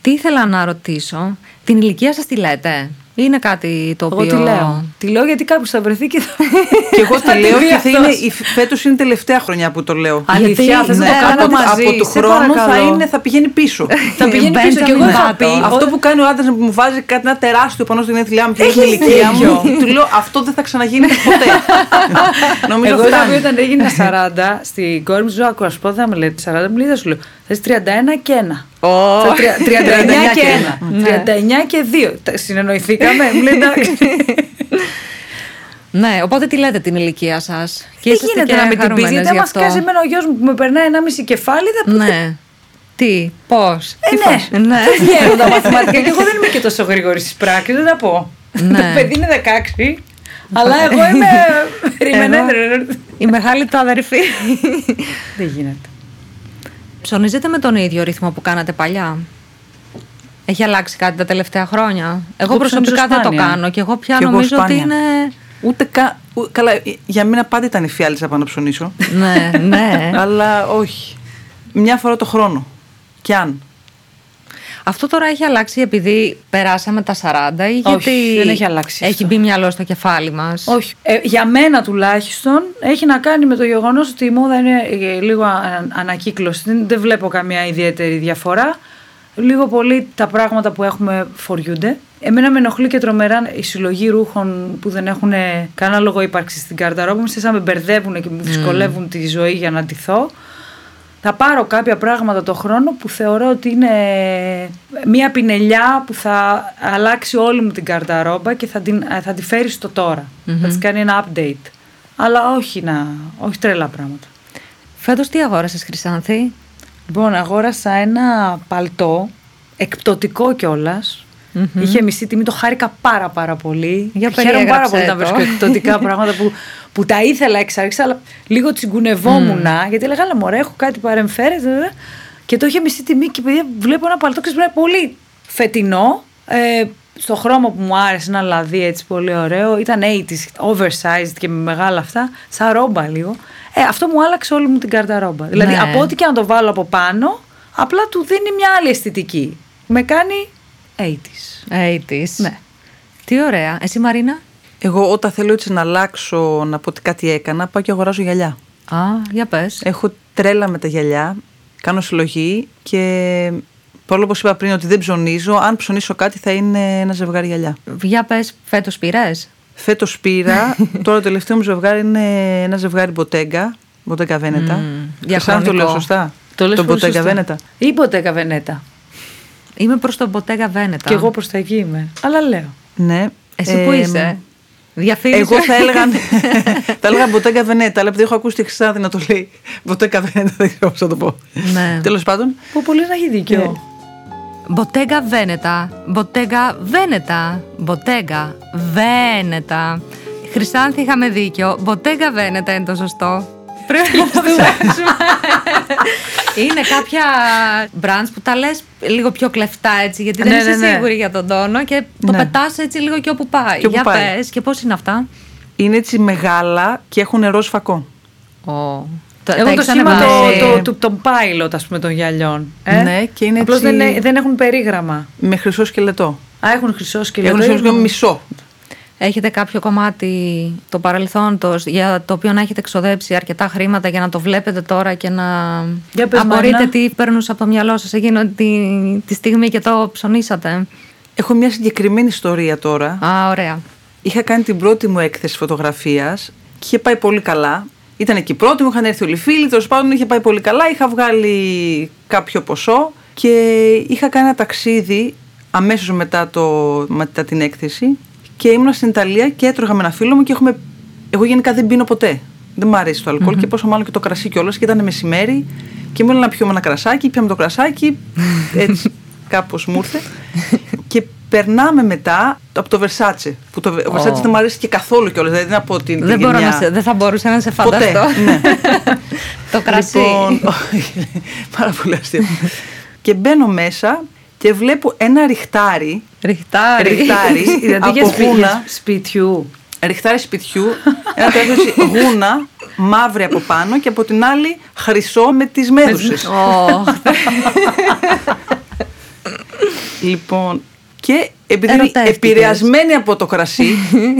Τι ήθελα να ρωτήσω, την ηλικία σας τη λέτε; Είναι κάτι το οποίο... Εγώ τι λέω. Τη λέω γιατί κάποιος θα βρεθεί και θα. και εγώ θα τη λέω δει και θα αυτός. είναι, η- φέτος είναι η τελευταία χρονιά που το λέω. Αλήθεια, Γιατί, θες να ναι, το κάνω από, μαζί. από του σε χρόνου θα, παρακαλώ. είναι, θα πηγαίνει πίσω. Θα πηγαίνει πίσω και εγώ Benjamin είχα πει. Button. Αυτό που κάνει ο άντρας μου βάζει κάτι ένα τεράστιο πάνω στην γενέθλιά μου και έχει την Έχεις ηλικία μου. δίκιο. Του λέω αυτό δεν θα ξαναγίνει ποτέ. Νομίζω Εγώ είχα πει φτάνει. όταν έγινα 40, στην κόρη μου ζω ακούω, πω θα με λέτε 40, μου λέει θα σου λέω. Θες 31 και 1. Ω, Θα 39 και ένα. 1. 39 και 2. Τα- Συνεννοηθήκαμε, μου λέει εντάξει. Ναι, οπότε τι λέτε την ηλικία σας; Και Δεν είσαστε γίνεται και να μην την πει, χαρούμενες γιατί γι' άμα αυτό; σκάσει εμένα ο γιος μου που με περνάει ένα μισή κεφάλι, θα πει. Ναι. Τι, πώς; Ε, τι ναι, φάση. ναι. δεν βγαίνουν τα μαθηματικά και εγώ δεν είμαι και τόσο γρήγορη στις πράξεις, δεν θα πω. Ναι. Το παιδί είναι 16, αλλά εγώ είμαι. Ρημενέ. Η μεγάλη του αδερφή. Δεν γίνεται. Ψωνίζετε με τον ίδιο ρυθμό που κάνατε παλιά; Έχει αλλάξει κάτι τα τελευταία χρόνια; Εγώ, Εγώ προσωπικά ψωνίζω δεν το σπάνια. κάνω και εγώ πια Κι εγώ νομίζω ότι σπάνια. είναι. Ούτε κα... ου- Καλά, ε, για μένα πάντα ήταν η φιάλισσα πάνω να ψωνίσω. ναι, ναι. αλλά όχι. Μια φορά το χρόνο. Κι αν. Αυτό τώρα έχει αλλάξει επειδή περάσαμε τα 40 ή Όχι, γιατί δεν έχει αλλάξει έχει αυτό. μπει μυαλό στο κεφάλι μας; Όχι. Ε, για μένα τουλάχιστον έχει να κάνει με το γεγονός ότι η μόδα είναι ε, λίγο α- ανακύκλωση. Δεν, δεν βλέπω καμία ιδιαίτερη διαφορά. Λίγο πολύ τα πράγματα που έχουμε φοριούνται. Εμένα με ενοχλεί και τρομερά η συλλογή ρούχων που δεν έχουν κανένα λόγο ύπαρξη στην καρταρόμπα μου. Σαν με μπερδεύουν και μου δυσκολεύουν τη ζωή για να ντυθώ. Θα πάρω κάποια πράγματα το χρόνο που θεωρώ ότι είναι μία πινελιά που θα αλλάξει όλη μου την καρταρόμπα και θα την, θα τη φέρει στο τώρα. Θα της κάνει ένα update. Αλλά όχι, να, όχι τρελά πράγματα. Φέτος τι αγόρασες Χρυσάνθη; Λοιπόν, αγόρασα ένα παλτό, εκπτωτικό κιόλας. Είχε μισή τιμή, το χάρηκα πάρα πάρα πολύ. Για Χαίρομαι πάρα περιέγραψέ πολύ να το; βρίσκω εκπτωτικά πράγματα που, που τα ήθελα εξ αρχής, αλλά λίγο τσιγκουνευόμουν. Γιατί έλεγα, αλλά μωρέ, έχω κάτι παρεμφέρεται. ε». Και το είχε μισή τιμή και παιδιά βλέπω ένα παλτό και είναι πολύ φετινό. Ε, στο χρώμα που μου άρεσε, ένα λαδί έτσι πολύ ωραίο. Ήταν 80s, oversized και με μεγάλα αυτά. Σαν ρόμπα λίγο. Ε, αυτό μου άλλαξε όλη μου την καρταρόμπα. Δηλαδή, Ναι. από ό,τι και να το βάλω από πάνω, απλά του δίνει μια άλλη αισθητική. Με κάνει 80s. 80's. Ναι. Τι ωραία. Εσύ Μαρίνα; Εγώ όταν θέλω έτσι να αλλάξω, να πω ότι κάτι έκανα, πάω και αγοράζω γυαλιά. Α, για πες. Έχω τρέλα με τα γυαλιά, κάνω συλλογή και παρόλο που είπα πριν ότι δεν ψωνίζω, αν ψωνίσω κάτι θα είναι ένα ζευγάρι γυαλιά. Για πες, φέτος πήρες; Φέτος πήρα, τώρα το τελευταίο μου ζευγάρι είναι ένα ζευγάρι μποτέγκα, μποτέγκα βένετα. Μμμ, Χρυσάνθη, το λέω διαχρονικό. σωστά; Το λες το πολύ μποτέγκα σωστά. βένετα. Ή ποτέ καβενέτα. Είμαι προς τον Μποτέγα Βένετα. Και εγώ προς τα εκεί είμαι. Αλλά λέω. Ναι. Εσύ που Ε, είσαι. Διαφήμιση. Εγώ θα έλεγα, θα έλεγα μποτέγκα βενέτα, αλλά επειδή έχω ακούσει τη Χρυσάνθη να το λέει μποτέγκα βενέτα, δεν ξέρω πώς θα το πω. Ναι. Τέλος πάντων, Που πολύ να έχει δίκιο. Ε, Μποτέγα Βένετα. Μποτέγα Βένετα. Μποτέγα Βένετα. Χρυσάνθη είχαμε δίκιο. Μποτέγα Βένετα είναι το σωστό. Πρέπει να το ψάξουμε. Είναι κάποια brands που τα λες λίγο πιο κλεφτά έτσι, γιατί δεν Ναι, είσαι ναι, ναι. σίγουρη για τον τόνο και το Ναι. πετάς έτσι λίγο και όπου πάει. Και όπου για πάει. πες, και πώς είναι αυτά; είναι έτσι μεγάλα και έχουν νερό φακό. Oh. Τα, Έχω τα το έχεις σήμα ανεβάσει. το, το, το, των pilot, ας πούμε, των γυαλιών. Ε; Ναι, και είναι Απλώς έτσι- δεν, ε- δεν έχουν περίγραμμα. Με χρυσό σκελετό. Α, έχουν χρυσό σκελετό. Έχουν χρυσό σκελετό μισό. Έχετε κάποιο κομμάτι το παρελθόν το, για το οποίο να έχετε εξοδέψει αρκετά χρήματα για να το βλέπετε τώρα και να Για πες, απορείτε Μαρίνα. τι περνούσε από το μυαλό σας εκείνο τη, τη στιγμή και το ψωνίσατε. Έχω μια συγκεκριμένη ιστορία τώρα. Α, ωραία. Είχα κάνει την πρώτη μου έκθεση φωτογραφίας και είχε πάει πολύ καλά. Ήταν εκεί η πρώτη μου, είχαν έρθει όλοι οι φίλοι, τέλος πάντων είχε πάει πολύ καλά. Είχα βγάλει κάποιο ποσό και είχα κάνει ένα ταξίδι αμέσως μετά, το, μετά την έκθεση και ήμουν στην Ιταλία και έτρωγα με ένα φίλο μου και έχουμε... Εγώ γενικά δεν πίνω ποτέ. Δεν μου αρέσει το αλκοολ και πόσο μάλλον και το κρασί κιόλας. Και ήταν μεσημέρι και μου έλεγε να πιούμε ένα κρασάκι. Πιάμε το κρασάκι. Έτσι κάπως μου ήρθε. και περνάμε μετά από το Versace. Που το oh. Versace δεν μου αρέσει και καθόλου κιόλας. Δηλαδή δεν από την. Δεν, μπορώ να σε, δεν θα μπορούσα να σε φανταστώ. Ποτέ, ναι. το κρασί. Λοιπόν, πάρα πολύ αστείο. και μπαίνω μέσα και βλέπω ένα ριχτάρι. Ριχτάρι. Ριχτάρι. δηλαδή από γούνα. Σπιτιού. Ριχτάρι σπιτιού. Ένα τέτοιο γούνα μαύρη από πάνω και από την άλλη χρυσό με τις μέδουσες. λοιπόν, και επειδή είμαι επηρεασμένη από το κρασί,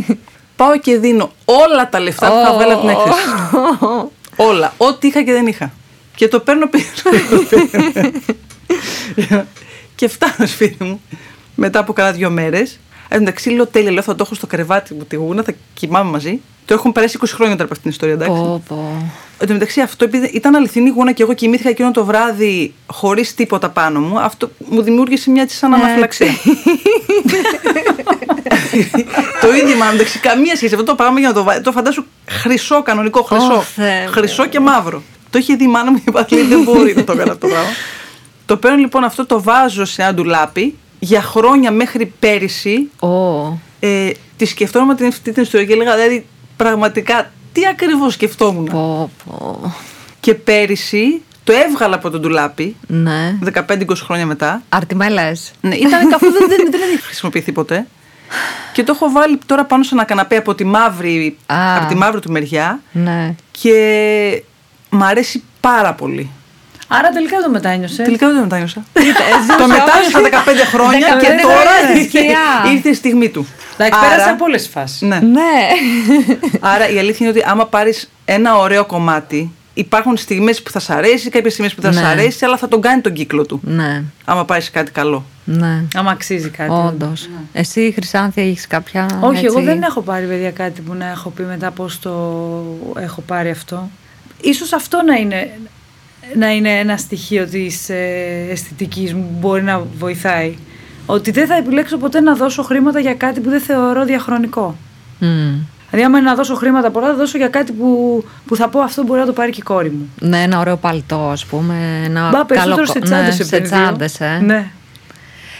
πάω και δίνω όλα τα λεφτά που θα βγάλω την έκθεση. όλα. Ό,τι είχα και δεν είχα. Και το παίρνω πίσω. Και φτάνω σπίτι μου μετά από κάνα δύο μέρες. Εν μεταξύ, λέω τέλεια, λέω θα το έχω στο κρεβάτι μου τη γούνα, θα κοιμάμαι μαζί. Το έχουν περάσει 20 χρόνια τώρα από αυτήν την ιστορία, εντάξει. Πω, πω. Εν τω μεταξύ, αυτό επειδή ήταν αληθινή γούνα και εγώ κοιμήθηκα εκείνο το βράδυ χωρίς τίποτα πάνω μου, αυτό μου δημιούργησε μια έτσι σαν αναφυλαξία. το ίδιο μάλλον, εντάξει, καμία σχέση. Αυτό το πράγμα για να το βάλει. Το φαντάσου χρυσό, κανονικό χρυσό. χρυσό και μαύρο. Το είχε δει η μάνα μου και είπα δεν μπορεί να το κάνει αυτό το πράγμα. Το παίρνω λοιπόν αυτό, το βάζω σε ένα ντουλάπι για χρόνια μέχρι πέρυσι. Oh. Ε, τη σκεφτόμουν την, την ιστορία και έλεγα δηλαδή πραγματικά τι ακριβώς σκεφτόμουν; Πω, πω. Και πέρυσι το έβγαλα από το ντουλάπι. Ναι. 15-20 χρόνια μετά. Αρτιμέλες. Ναι, ήταν καθόλου δεν, δεν, δεν έχει χρησιμοποιηθεί ποτέ. Και το έχω βάλει τώρα πάνω σε ένα καναπέ από τη μαύρη, από τη μαύρη του μεριά. Ναι. Και μ' αρέσει πάρα πολύ. Άρα τελικά το μετάνιωσε. Τελικά δεν το μετάνιωσα. το μετάνιωσα 15 χρόνια και τώρα ήρθε η στιγμή του. Εντάξει, πέρασε από όλες τις φάσεις. Ναι. ναι. Άρα η αλήθεια είναι ότι άμα πάρεις ένα ωραίο κομμάτι, υπάρχουν στιγμές που θα σ' αρέσει, κάποιες στιγμές που θα ναι. σ' αρέσει, αλλά θα τον κάνει τον κύκλο του. Ναι. Άμα πάρει κάτι καλό. Ναι. Άμα αξίζει κάτι. Όντως. Ναι. Εσύ, Χρυσάνθια, έχεις κάποια. Όχι, έτσι... εγώ δεν έχω πάρει παιδιά κάτι που να έχω πει μετά πώς το έχω πάρει αυτό. Ίσως αυτό να είναι, να είναι ένα στοιχείο της ε, αισθητικής μου που μπορεί να βοηθάει. Ότι δεν θα επιλέξω ποτέ να δώσω χρήματα για κάτι που δεν θεωρώ διαχρονικό. Mm. Δηλαδή, άμα είναι να δώσω χρήματα πολλά, θα δώσω για κάτι που, που θα πω αυτό μπορεί να το πάρει και η κόρη μου. Ναι, ένα ωραίο παλτό, ας πούμε. Ένα Μπα, περισσότερο σε τσάντες. Ναι, σε τσάντες, ε. Ναι.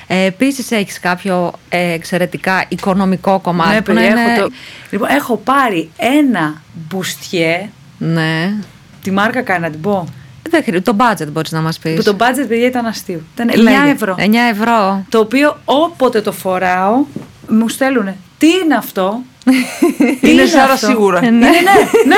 Ε, Επίσης, έχεις κάποιο ε, εξαιρετικά οικονομικό κομμάτι. Ναι, που παιδί, είναι... έχω, το... λοιπόν, έχω πάρει ένα μπουστιέ. Ναι. Τη μάρκα κάνει να την πω. Δεν χρει... Το budget μπορείς να μας πεις. Που το budget, παιδιά, ήταν αστείο. Ήταν 9 Λέγε. ευρώ. 9 ευρώ. Το οποίο όποτε το φοράω, μου στέλνουνε. Τι είναι αυτό; Τι Είναι Ζάρα αυτό; σίγουρα. Ναι, ναι, ναι.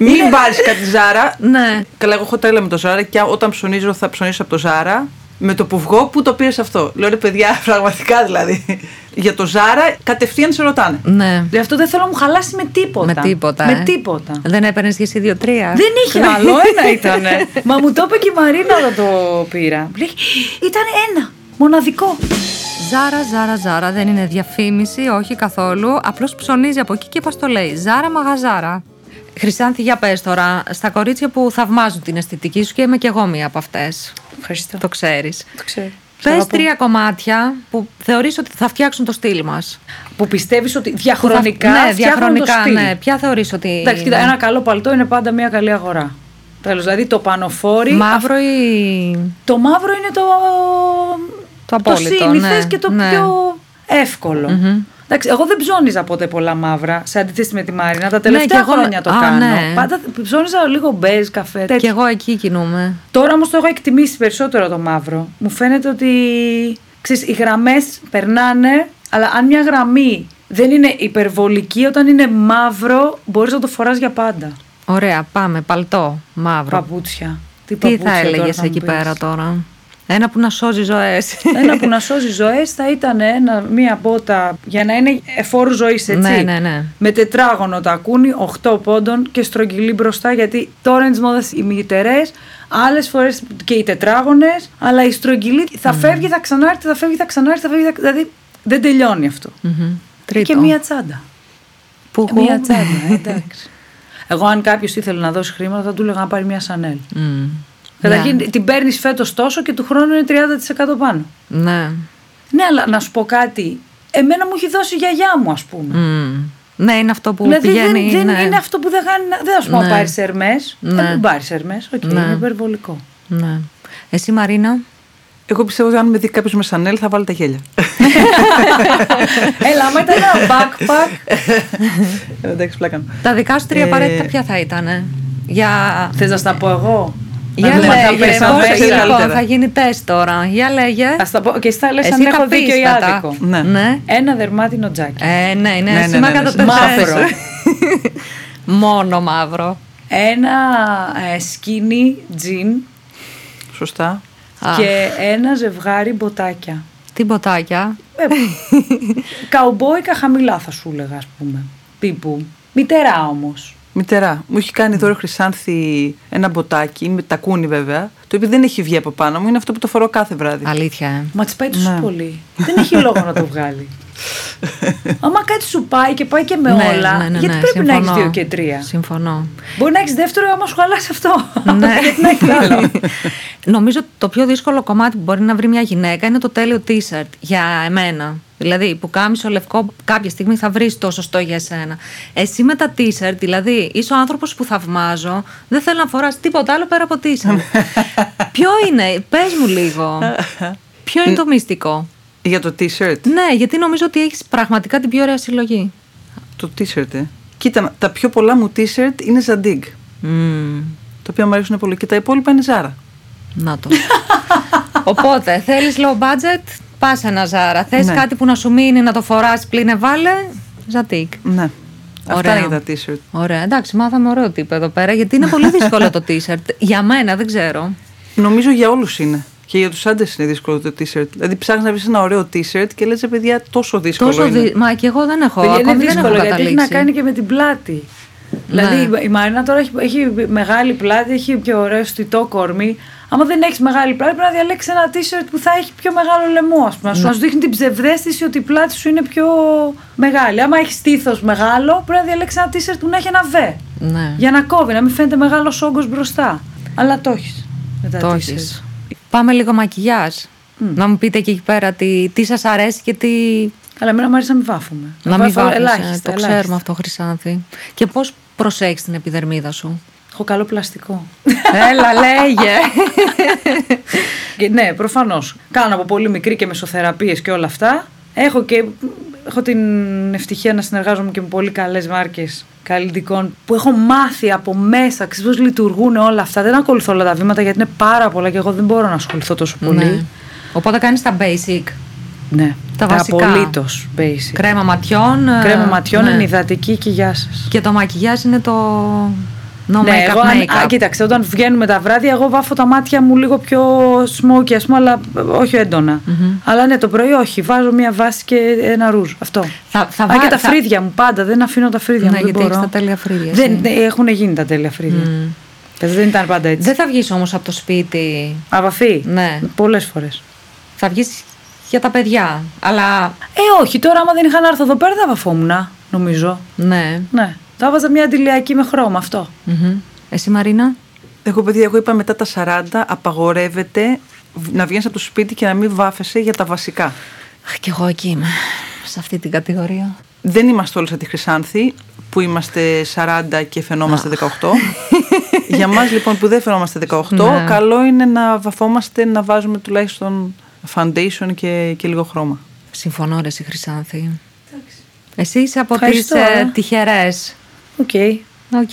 Μην πάρεις κάτι Ζάρα. Ναι. Καλά, εγώ έχω τρέλα με το Ζάρα και όταν ψωνίζω θα ψωνίσω από το Ζάρα. Με το που βγω, πού το πήρες αυτό; Λέω ρε παιδιά, πραγματικά δηλαδή. Για το Ζάρα κατευθείαν σε ρωτάνε. ναι. Δηλαδή, αυτό δεν θέλω να μου χαλάσει με τίποτα. Με τίποτα. Με ε. τίποτα. Δεν έπαιρνες και εσύ δύο-τρία; Δεν είχε άλλο, ένα ήταν. Μα μου το είπε και η Μαρίνα όταν το πήρα. Μου λέει, Ήταν ένα. Μοναδικό. Ζάρα, Ζάρα, Ζάρα. Δεν είναι διαφήμιση, όχι καθόλου. Απλώς ψωνίζει από εκεί και πα το λέει. Ζάρα, μαγαζάρα. Χρυσάνθη, για πες τώρα, στα κορίτσια που θαυμάζουν την αισθητική σου και είμαι κι εγώ μία από αυτές. Ευχαριστώ. Το ξέρεις. Το ξέρω. Πες τρία κομμάτια που θεωρείς ότι θα φτιάξουν το στυλ μας. Που πιστεύεις ότι διαχρονικά. ναι, φτιάχνουν διαχρονικά, το στυλ. ναι. Ποια θεωρείς ότι. Εντάξει, κοίτα, ένα καλό παλτό είναι πάντα μια καλή αγορά. Τέλος, δηλαδή το πανοφόρι. Μαύρο ή. Το μαύρο είναι το. Το απόλυτο, σύνηθες ναι, και το ναι. πιο εύκολο. Εντάξει, εγώ δεν ψώνιζα ποτέ πολλά μαύρα, σε αντίθεση με τη Μάρινα. Τα Ναι, τελευταία κι εγώ- χρόνια το Α, κάνω. ναι. Πάντα ψώνιζα λίγο μπέζ, καφέ. Και τέτοια. εγώ εκεί κινούμαι. Τώρα όμως το έχω εκτιμήσει περισσότερο το μαύρο. Μου φαίνεται ότι ξέρεις, οι γραμμές περνάνε, αλλά αν μια γραμμή δεν είναι υπερβολική, όταν είναι μαύρο, μπορείς να το φοράς για πάντα. Ωραία, πάμε. Παλτό, μαύρο. Παπούτσια. Τι παπούτσια θα τώρα έλεγες μου εκεί πεις. πέρα τώρα; Ένα που να σώζει ζωές. Ένα που να σώζει ζωές θα ήταν ένα, μία μπότα για να είναι εφόρου ζωής, έτσι. Ναι, ναι, ναι. Με τετράγωνο τακούνι, 8 πόντων και στρογγυλή μπροστά. Γιατί τώρα είναι τη μόδα οι μυτερέ, άλλες φορές και οι τετράγωνες, αλλά η στρογγυλή θα φεύγει, θα ξανάρθει, θα φεύγει, θα ξανάρθει, θα φεύγει. Θα... Δηλαδή δεν τελειώνει αυτό. Τρίτο. Και μία τσάντα. Που Και μία τσάντα, εντάξει. Εγώ, αν κάποιος ήθελε να δώσει χρήματα, θα του έλεγα να πάρει μία σανέλ. Μμ. Καταρχήν Ναι. την παίρνεις φέτος τόσο και του χρόνου είναι 30% πάνω. Ναι. Ναι, αλλά να σου πω κάτι. Εμένα μου έχει δώσει η γιαγιά μου, ας πούμε. Μμ. Ναι, είναι αυτό που δηλαδή πηγαίνει. δεν, δεν ναι. είναι αυτό που δεν κάνει. Δεν θα σου πω να Ναι. πάρεις Ερμέ. Ναι. Δεν πάρεις Ερμέ. Οκ, Ναι. είναι υπερβολικό. Ναι. Εσύ, Μαρίνα; Εγώ πιστεύω ότι αν με δει κάποιος με σανέλ θα βάλει τα γέλια. Έλα, άμα ήταν ένα backpack. Ε, Εντάξει, πλάκα. μου. Τα δικά σου τρία Ε, απαραίτητα ποια θα ήταν. Για. Θες να στα πω εγώ; Για Να δούμε αν θα λέγε, πέσει πώς, μέσα. καλύτερα. λοιπόν, θα γίνει τεστ τώρα. Για λέγε. Α τα πω και εσύ θα λες αν Εσύ έχω τα δίκιο ή πίστατα. άδικο. Ναι. Ναι. Ένα δερμάτινο τζάκι. Ε, ναι, ναι, Ναι, εσύ ναι, μα ναι, ναι, κατά Μαύρο. Μόνο μαύρο. Ένα ε, skinny jean Σωστά. Α. και ένα ζευγάρι μποτάκια. Τι μποτάκια; Ε, Καουμπόικα χαμηλά θα σου έλεγα ας πούμε. Τύπου. Μητερά όμως. Μητερά. Μου έχει κάνει δώρο Χρυσάνθη ένα μποτάκι, με τακούνι βέβαια, το οποίο δεν έχει βγει από πάνω μου, είναι αυτό που το φορώ κάθε βράδυ. Αλήθεια, ε. Μα τη πάει τόσο Ναι. πολύ. Δεν έχει λόγο να το βγάλει. Άμα κάτι σου πάει και πάει και με Ναι, όλα, ναι, ναι, γιατί ναι, πρέπει να έχεις συμφωνώ. δύο και τρία; Συμφωνώ. Μπορεί να έχεις δεύτερο άμα σου χαλάσει αυτό. Ναι. γιατί να έχεις άλλο. Νομίζω ότι το πιο δύσκολο κομμάτι που μπορεί να βρει μια γυναίκα είναι το τέλειο t-shirt για εμένα. Δηλαδή, που κάμισο λευκό κάποια στιγμή θα βρεις το σωστό για εσένα. Εσύ με τα t-shirt, δηλαδή, είσαι ο άνθρωπος που θαυμάζω, δεν θέλω να φοράς τίποτα άλλο πέρα από t-shirt. Ποιο είναι, πες μου λίγο. Ποιο είναι το μυστικό; Για το t-shirt. Ναι, γιατί νομίζω ότι έχεις πραγματικά την πιο ωραία συλλογή. Το t-shirt, ε. Κοίτα, τα πιο πολλά μου t-shirt είναι Zadig. Μμμ, Τα οποία μου αρέσουν πολύ. Και τα υπόλοιπα είναι Zara. να το. Οπότε, θέλεις low budget, πας ένα ζάρα. Θες Ναι. κάτι που να σου μείνει να το φοράς πλήνε βάλε, ζατίκ. Ναι. Αυτά Ωραία. είναι για τα t-shirt. Ωραία, εντάξει, μάθαμε ωραίο τύπο εδώ πέρα, γιατί είναι πολύ δύσκολο το t-shirt. Για μένα, δεν ξέρω. Νομίζω για όλους είναι. Και για τους άντρες είναι δύσκολο το t-shirt. Δηλαδή ψάχνεις να βρεις ένα ωραίο t-shirt και λες, παιδιά, τόσο δύσκολο Τόσο είναι. δι... Μα και εγώ δεν έχω. Παιδιά, είναι ακόμη δεν έχω δύσκολο γιατί έχει να καταλήξει. κάνει και με την πλάτη. Ναι. Δηλαδή η Μαρίνα τώρα έχει, έχει μεγάλη πλάτη, έχει και ωραίο στιτό κορμί. Άμα δεν έχεις μεγάλη πλάτη, πρέπει να διαλέξεις ένα t-shirt που θα έχει πιο μεγάλο λαιμό. Ας πούμε. Να σου, Ναι. να σου δείχνει την ψευδέστηση ότι η πλάτη σου είναι πιο μεγάλη. Άμα έχεις στήθος μεγάλο, πρέπει να διαλέξεις ένα t-shirt που να έχει ένα V. Ναι, Για να κόβει, να μην φαίνεται μεγάλος όγκος μπροστά. Αλλά το έχεις. το έχεις. Πάμε λίγο μακιγιάζ. Να μου πείτε και εκεί πέρα τι, τι σας αρέσει και τι. Αλλά εμένα μου αρέσει να μην βάφουμε. Να μην βάφω βάφεις, ε, ελάχιστα. Το ελάχιστα. ξέρουμε αυτό, Χρυσάνθη. Και πώς προσέχεις την επιδερμίδα σου; Έχω καλό πλαστικό. Έλα, λέγε. Και ναι, προφανώς. Κάνω από πολύ μικρή και μεσοθεραπείες και όλα αυτά. Έχω και έχω την ευτυχία να συνεργάζομαι και με πολύ καλές μάρκες καλλιτικών που έχω μάθει από μέσα, ξέρεις πώς λειτουργούν όλα αυτά. Δεν ακολουθώ όλα τα βήματα γιατί είναι πάρα πολλά και εγώ δεν μπορώ να ασχοληθώ τόσο πολύ. ναι. Οπότε κάνεις τα basic. Ναι, Τα βασικά. απολύτως basic. Κρέμα ματιών. ε, Κρέμα ματιών, ναι. είναι υδατική και γεια σας. Και το μακιγιάζ είναι το. No ναι, makeup, εγώ, αν- makeup. α, κοίταξε, όταν βγαίνουμε τα βράδια, εγώ βάφω τα μάτια μου λίγο πιο smoky, ας πούμε, αλλά όχι έντονα. Αλλά ναι, το πρωί όχι. Βάζω μια βάση και ένα ρούζ. Αυτό. Θα, θα Α, βά- και τα θα- φρύδια μου πάντα. Δεν αφήνω τα φρύδια Ναι, μου. Δεν γιατί μπορώ. έχεις τα τέλεια φρύδια, Δεν, εσύ. ναι, έχουν γίνει τα τέλεια φρύδια. Μμ. Δηλαδή δεν ήταν πάντα έτσι. Δεν θα βγεις όμως από το σπίτι. Αβαφή. Ναι. Πολλές φορές. Θα βγεις για τα παιδιά. Αλλά. Ε, όχι, τώρα άμα δεν είχα να έρθω εδώ πέρα δεν βαφόμουν, νομίζω. Ναι. Ναι. Θα βάζα μια αντιλιακή με χρώμα αυτό. Μμμ. Εσύ, Μαρίνα; Εγώ, παιδιά, εγώ είπα μετά τα 40 απαγορεύεται να βγαίνεις από το σπίτι και να μην βάφεσαι για τα βασικά. Αχ, κι εγώ εκεί είμαι. Σε αυτή την κατηγορία. Δεν είμαστε όλοι σαν τη Χρυσάνθη που είμαστε 40 και φαινόμαστε 18. Για μας λοιπόν που δεν φαινόμαστε 18, Ναι. καλό είναι να βαφόμαστε, να βάζουμε τουλάχιστον foundation και, και λίγο χρώμα. Συμφωνώ, ρε, εσύ, Χρυσάνθη. Εσύ είσαι από τις Ευχαριστώ, ε, ε. τυχερές. Οκ. Οκ.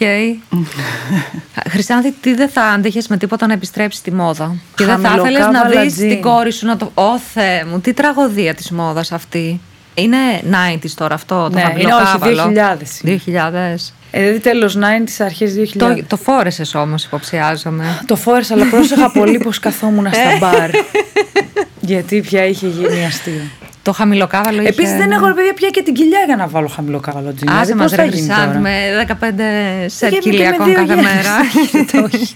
Χρυσάνθη, τι δεν θα άντεχες με τίποτα να επιστρέψει στη μόδα; Και δεν θα ήθελες να Χαμηλοκάβαλα δει τζιν. την κόρη σου να το. Ω Θεέ μου, τι τραγωδία της μόδας αυτή. Είναι 90s τώρα αυτό, το Ναι, είναι χαμηλοκάβαλο; όχι, 2000 είναι. 2000. Ε, δηλαδή τέλος 90 αρχές 2000. Το, το φόρεσες όμως, υποψιάζομαι. Το φόρεσα, αλλά πρόσεχα πολύ πως καθόμουν στα μπαρ. Γιατί πια είχε γίνει αστείο. Το χαμηλοκάβαλο είχε. Επίση δεν έχω ρε παιδιά πια και την κοιλιά για να βάλω χαμηλοκάβαλο τζιν. Άσε Δηλαδή, μας πώς θα ρε γίνει Χρυσάνθη τώρα; με 15 σετ Και με- και με κοιλιακών δύο κάθε γέννες. μέρα. Όχι.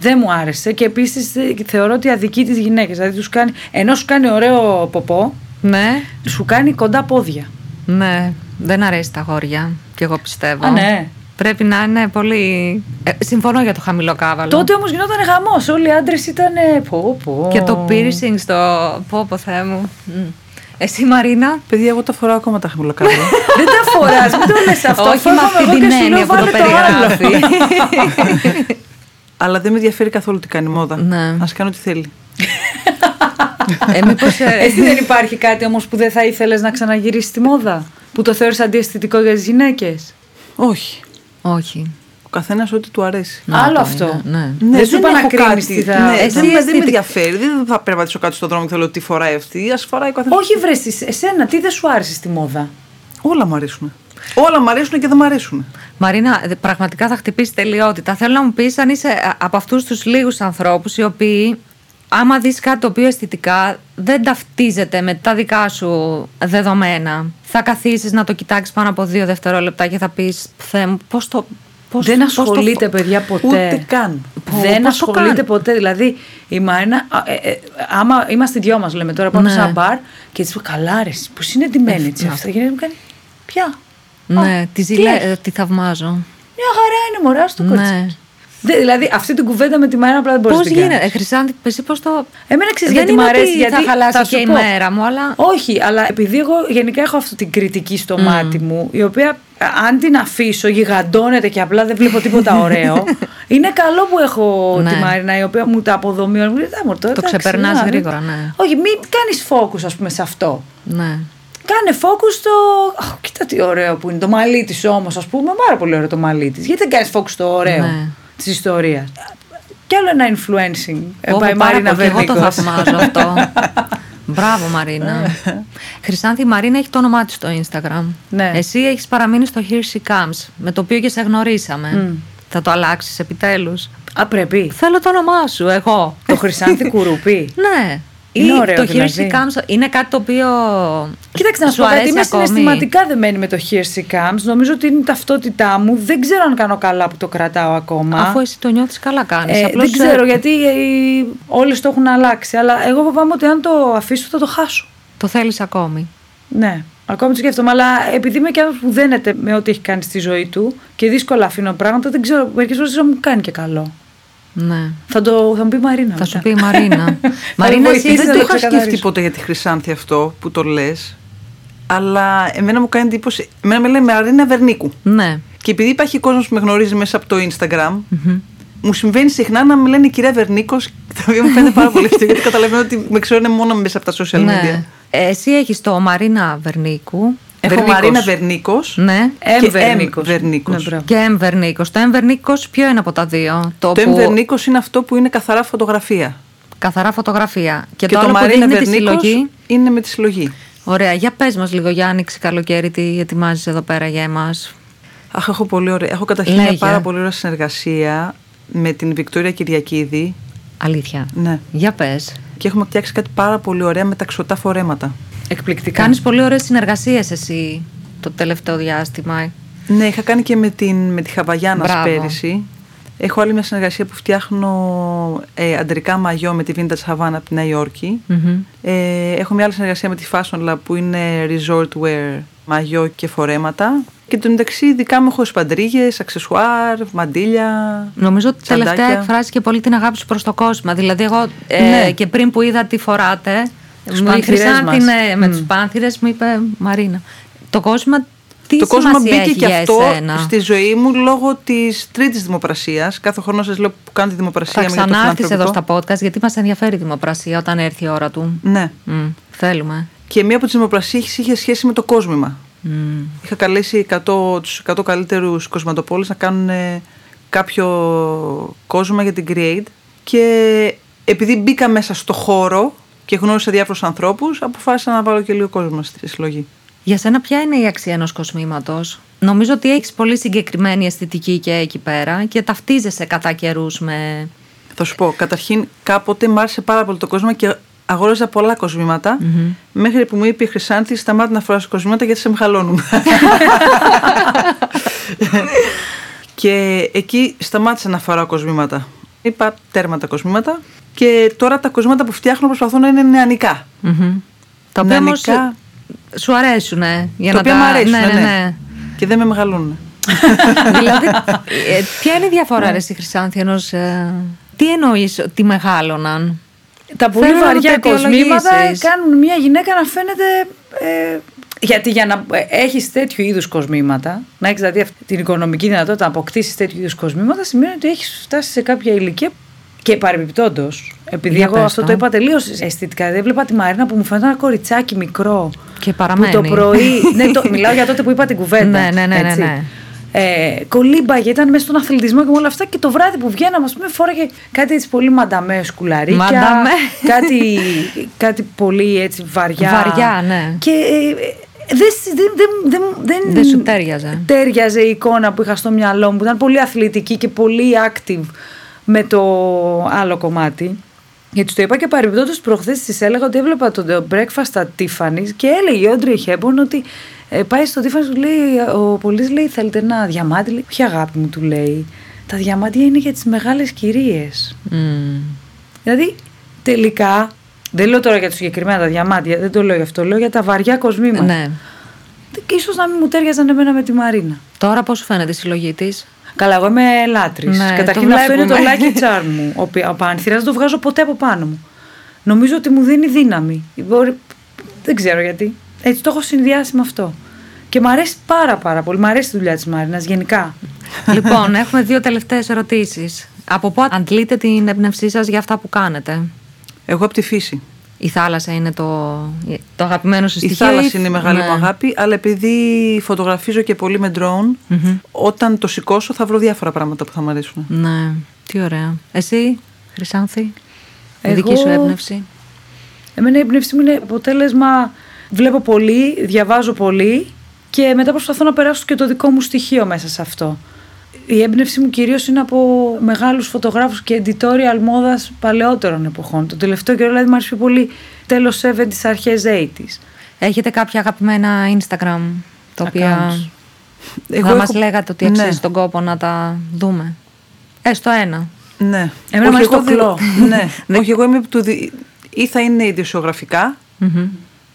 Δεν μου άρεσε και επίσης θεωρώ ότι αδικεί τις γυναίκες. Δηλαδή τους κάνει, ενώ σου κάνει ωραίο ποπό, ναι, σου κάνει κοντά πόδια. ναι. Δεν αρέσει τα γόρια. Και εγώ πιστεύω. Α, ναι. Πρέπει να είναι πολύ. Ε, συμφωνώ για το χαμηλό κάβαλο. Τότε όμως γινόταν χαμός. Όλοι οι άντρες ήταν. Πω, πω. Και το piercing στο. Πω, πω, Θεέ μου. Μμ. Εσύ, Μαρίνα. Παιδιά, εγώ τα φοράω ακόμα τα χαμηλοκάβαλα. Δεν τα φοράς, μην το λες αυτό. Όχι με Φεύγαμε αυτή εγώ την και σου λέω, έννοια που το βάλε άλλο. περιγράφει. Αλλά δεν με ενδιαφέρει καθόλου τι κάνει η μόδα. Ναι. Α κάνει ό,τι θέλει. ε, μήπως, ε, Εσύ δεν υπάρχει κάτι όμως που δεν θα ήθελες να ξαναγυρίσεις στη μόδα; Που το θεωρείς αντιαισθητικό για τις γυναίκες; Όχι. Όχι. Ο καθένας ό,τι του αρέσει. Να Άλλο το αυτό. είναι, ναι. Δεν σου είπα να έχω κρίνεις κάτι. τι θα- Ναι, Εσύ δεν, με- δεν με αισθητικά- ενδιαφέρει. Δεν θα περπατήσω κάτι στον δρόμο και θέλω τι φοράει αυτή. Α φοράει ο καθένας. Όχι, βρες, εσένα, τι δεν σου άρεσε στη μόδα; Όλα μου αρέσουν. Όλα μου αρέσουν και δεν μου αρέσουν. Μαρίνα, δε- πραγματικά θα χτυπήσει τελειότητα. Θέλω να μου πεις αν είσαι α, από αυτούς τους λίγους ανθρώπους οι οποίοι, άμα δεις κάτι το οποίο αισθητικά δεν ταυτίζεται με τα δικά σου δεδομένα, θα καθίσεις να το κοιτάξεις πάνω από δύο δευτερόλεπτα και θα πεις Θεέ μου, πώς το. Πώς, δεν πώς το ασχολείται, φο- παιδιά, ποτέ. Ούτε καν. Πω, δεν πώς το ασχολείται κάνει. ποτέ. Δηλαδή, η Μαρίνα, α, ε, ε, άμα είμαστε δυο μας, λέμε τώρα, πάμε Ναι. σε ένα μπαρ και της πω Καλά, ρε, πώς είναι ντυμένη έτσι να. αυτά. Και μου κάνει Ποια; Ναι, Α, τη, τι ζηλε... λες; ε, τη θαυμάζω. Μια χαρά είναι, μωρά στο Ναι. κορίτσι. Δε- δηλαδή, αυτή την κουβέντα με τη Μαρίνα απλά δεν μπορείς Πώς να την γίνεται, κάνεις. ε, Χρυσάνθη, εσύ πώς το. Εμένα ξέρεις Δεν γιατί είναι μου αρέσει. ότι γιατί θα χαλάσει σου και η πω. μέρα μου, αλλά. Όχι, αλλά επειδή εγώ γενικά έχω αυτή την κριτική στο μάτι μου, η οποία α, αν την αφήσω γιγαντώνεται και απλά δεν βλέπω τίποτα ωραίο, είναι καλό που έχω Ναι. τη Μαρίνα η οποία μου τα αποδομεί. Μου λέει, «Α, μωρό, εντάξει, ξεπερνάς να, δεν- γρήγορα, ναι. Όχι, μην κάνεις focus, ας πούμε, σε αυτό. Ναι. Κάνε focus στο. Αχ, κοίτα τι ωραίο που είναι. Το μαλλί της όμως, ας πούμε. Πάρα πολύ ωραίο το μαλλί της. Γιατί δεν κάνεις focus στο ωραίο Ναι. της ιστορίας. Κι άλλο ένα influencing. ε, Πω, by πω, πάρα Μαρίνα πολύ. Και εγώ το Βερνίκος. θαυμάζω αυτό. Μπράβο, Μαρίνα. Χρυσάνθη, η Μαρίνα έχει το όνομά της στο Instagram. Ναι. Εσύ έχεις παραμείνει στο Here She Comes, με το οποίο και σε γνωρίσαμε. Θα το αλλάξεις επιτέλους; Α, πρέπει. Θέλω το όνομά σου, εγώ. Το Χρυσάνθη Κουρουπή. ναι. Είναι Ή ωραίο, το Here δηλαδή. She Comes είναι κάτι το οποίο. Κοίταξε να σου σου πω κάτι. αρέσει Είμαι ακόμη. συναισθηματικά δεμένη με το Here She Comes. Νομίζω ότι είναι η ταυτότητά μου. Δεν ξέρω αν κάνω καλά που το κρατάω ακόμα. Αφού εσύ το νιώθεις καλά, κάνεις. Ε, δεν ξέρω γιατί ε, όλοι το έχουν αλλάξει. Αλλά εγώ φοβάμαι ότι αν το αφήσω θα το χάσω. Το θέλεις ακόμη. Ναι, ακόμη το σκέφτομαι. Αλλά επειδή είμαι και άνθρωπος που δένεται με ό,τι έχει κάνει στη ζωή του και δύσκολα αφήνω πράγματα, δεν ξέρω. Μερικές φορές δεν μου κάνει και καλό. Ναι. Θα, το, θα μου πει η Μαρίνα. Θα σου μετά. πει η Μαρίνα. με Μαρίνα, βοηθήσει εσύ να δεν το το είχα ξεκαθαρίσω. σκεφτεί ποτέ για τη Χρυσάνθη αυτό που το λες. Αλλά εμένα μου κάνει εντύπωση. Εμένα με λέει Μαρίνα Βερνίκου. Ναι. Και επειδή υπάρχει κόσμος που με γνωρίζει μέσα από το Instagram, μου συμβαίνει συχνά να με λένε κυρία Βερνίκος, το οποίο μου φαίνεται πάρα πολύ αστείο, γιατί καταλαβαίνω ότι με ξέρουν μόνο μέσα από τα social ναι. media. Εσύ έχεις το Μαρίνα Βερνίκου. Έχω Βερνίκος. Μαρίνα Βερνίκος Ναι. Εμ και Βερνίκος. Εμ Βερνίκος. Ναι, μπράβο. Και Εμ Βερνίκος. Το Εμ Βερνίκος ποιο είναι από τα δύο; Το που- Εμ Βερνίκος είναι αυτό που είναι καθαρά φωτογραφία. Καθαρά φωτογραφία. Και, Και, το, άλλο που Μαρίνα δείχνει τη Βερνίκος συλλογή; είναι με τη συλλογή. Ωραία, για πες μας λίγο για άνοιξη καλοκαίρι τι ετοιμάζεις εδώ πέρα για εμάς; Αχ, έχω πολύ ωραία. Έχω καταρχήν Λέγε. μια πάρα πολύ ωραία συνεργασία με την Βικτόρια Κυριακίδη. Αλήθεια. Ναι. Για πες. Και έχουμε φτιάξει κάτι πάρα πολύ ωραία με ταξιωτά φορέματα. Εκπληκτικά. Κάνεις πολύ ωραίες συνεργασίες εσύ το τελευταίο διάστημα. Ναι, είχα κάνει και με, την, με τη Χαβαγιάνα Μπράβο. πέρυσι. Έχω άλλη μια συνεργασία που φτιάχνω ε, αντρικά μαγιό με τη Vintage Havana από τη Νέα Υόρκη. Μμμ. Ε, έχω μια άλλη συνεργασία με τη Fashion Lab που είναι resort wear, μαγιό και φορέματα. Και το μεταξύ δικά μου έχω σπαντρίγες, αξεσουάρ, μαντίλια. Νομίζω ότι τελευταία τσαντάκια. εκφράζει και πολύ την αγάπη σου προς το κόσμο. Δηλαδή εγώ ε, Ναι. και πριν που είδα τι φοράτε, Τους μου η πάνθυρες Χρυσάνθη μας. ναι, με Μμ. τους πάνθυρες μου είπε Μαρίνα. Το κόσμο τι το κόσμο σημασία μπήκε έχει και για αυτό εσένα; στη ζωή μου λόγω της τρίτης δημοπρασίας. Κάθε χρόνο σας λέω που κάνω τη δημοπρασία Θα μου για το ξανάρθεις εδώ φιλανθρωπικό. στα podcast γιατί μας ενδιαφέρει η δημοπρασία όταν έρθει η ώρα του. Ναι. Μμ, θέλουμε. Και μία από τις δημοπρασίες είχε σχέση με το κόσμημα. Μμ. Είχα καλέσει 100, τους 100 καλύτερους κοσματοπόλεις να κάνουν ε, κάποιο κόσμημα για την Create και επειδή μπήκα μέσα στο χώρο και γνώρισα διάφορους ανθρώπους αποφάσισα να βάλω και λίγο κόσμο στη συλλογή. Για σένα ποια είναι η αξία ενός κοσμήματος; Νομίζω ότι έχεις πολύ συγκεκριμένη αισθητική και εκεί πέρα και ταυτίζεσαι κατά καιρούς με... Θα σου πω, καταρχήν κάποτε μ' άρεσε πάρα πολύ το κόσμο και αγόραζα πολλά κοσμήματα, μέχρι που μου είπε η Χρυσάνθη σταμάτη να φοράς κοσμήματα γιατί σε μεγαλώνουν. και εκεί σταμάτησα να φοράω κοσμήματα. Είπα τέρμα τα κοσμήματα και τώρα τα κοσμήματα που φτιάχνω προσπαθώ να είναι νεανικά. Μμμ. Τα οποία όμως Νεανικά, σου αρέσουν, ε, για τα να οποία τα... μου αρέσουν, ναι, ναι, ναι. ναι. Και δεν με μεγαλώνουν. δηλαδή, ε, ποια είναι η διαφορά, ρε, εσύ Χρυσάνθη, ενός, ε, τι εννοείς ότι μεγάλωναν; Τα πολύ Θέλω να βαριά το κοσμήματα αιτιολογήσεις. κάνουν μια γυναίκα να φαίνεται. Ε, γιατί για να έχεις τέτοιου είδους κοσμήματα, να έχεις δηλαδή αυτή την οικονομική δυνατότητα να αποκτήσεις τέτοιου είδους κοσμήματα, σημαίνει ότι έχεις φτάσει σε κάποια ηλικία. Και παρεμπιπτόντως, επειδή Για εγώ πες αυτό το. το είπα τελείως αισθητικά, δεν έβλεπα τη Μαρίνα που μου φαίνεται ένα κοριτσάκι μικρό. Και Που παραμένει. το πρωί. ναι, το, μιλάω για τότε που είπα την κουβέντα. Ναι, ναι, ναι, ναι, έτσι. ναι. Ε, κολύμπαγε, ήταν μέσα στον αθλητισμό και με όλα αυτά. Και το βράδυ που βγαίναμε, ας πούμε, φόραγε κάτι έτσι πολύ μανταμέ σκουλαρίκια. Μανταμέ. Κάτι, κάτι πολύ έτσι βαριά. Βαριά, ναι. Και ε, ε, δεν, σ- δεν, δεν, δεν, δεν, Δεν σου τέριαζε. τέριαζε η εικόνα που είχα στο μυαλό μου, που ήταν πολύ αθλητική και πολύ active με το άλλο κομμάτι. Γιατί το είπα και παρεμπιπτόντως προχθές της έλεγα ότι έβλεπα το breakfast στα Tiffany's και έλεγε η Όντρι Χέμπον ότι ε, πάει στο Tiffany's του λέει, ο Πολύς λέει θέλετε ένα διαμάντι, λέει, ποια αγάπη μου του λέει. Τα διαμάντια είναι για τις μεγάλες κυρίες. Μμμ. Δηλαδή τελικά, δεν λέω τώρα για τα συγκεκριμένα τα διαμάντια, δεν το λέω γι' αυτό, λέω για τα βαριά κοσμήματα. Ναι. Και ίσως να μην μου τέριαζαν εμένα με τη Μαρίνα. Τώρα πώς σου φαίνεται η συλλογή της; Καλά, εγώ είμαι λάτρης. Ναι, Καταρχήν το αυτό είναι το βλέπουμε. lucky charm μου. Ο, πι- ο Πανθυράς δεν το βγάζω ποτέ από πάνω μου. Νομίζω ότι μου δίνει δύναμη. Μπορεί... Δεν ξέρω γιατί. Έτσι το έχω συνδυάσει με αυτό. Και μου αρέσει πάρα πάρα πολύ. Μ' αρέσει η δουλειά της Μάρινας γενικά. λοιπόν, έχουμε δύο τελευταίες ερωτήσεις. Από πού αντλείτε την έμπνευσή σας για αυτά που κάνετε; Εγώ από τη φύση. Η θάλασσα είναι το, το αγαπημένο σου Η στοιχείο. θάλασσα είναι η μεγάλη Ναι. μου αγάπη, αλλά επειδή φωτογραφίζω και πολύ με drone, όταν το σηκώσω θα βρω διάφορα πράγματα που θα μου αρέσουν. Ναι, τι ωραία. Εσύ, Χρυσάνθη, η Εγώ- δική σου έμπνευση; Εμένα η έμπνευσή μου είναι αποτέλεσμα. Βλέπω πολύ, διαβάζω πολύ και μετά προσπαθώ να περάσω και το δικό μου στοιχείο μέσα σε αυτό. Η έμπνευσή μου κυρίως είναι από μεγάλους φωτογράφους και editorial μόδας παλαιότερων εποχών. Το τελευταίο καιρό δηλαδή μου αρέσει πιο πολύ τέλος 70s, αρχές 80s. Έχετε κάποια αγαπημένα Instagram, τα οποία Accounts. Εγώ θα έχω- μας λέγατε ότι Ναι. αξίζει τον κόπο να τα δούμε; Έστω ένα. Ναι. Εμένα μου αρέσει εγώ το δεν- κλό. ναι. Όχι, εγώ είμαι του. δι- ή θα είναι ειδησιογραφικά,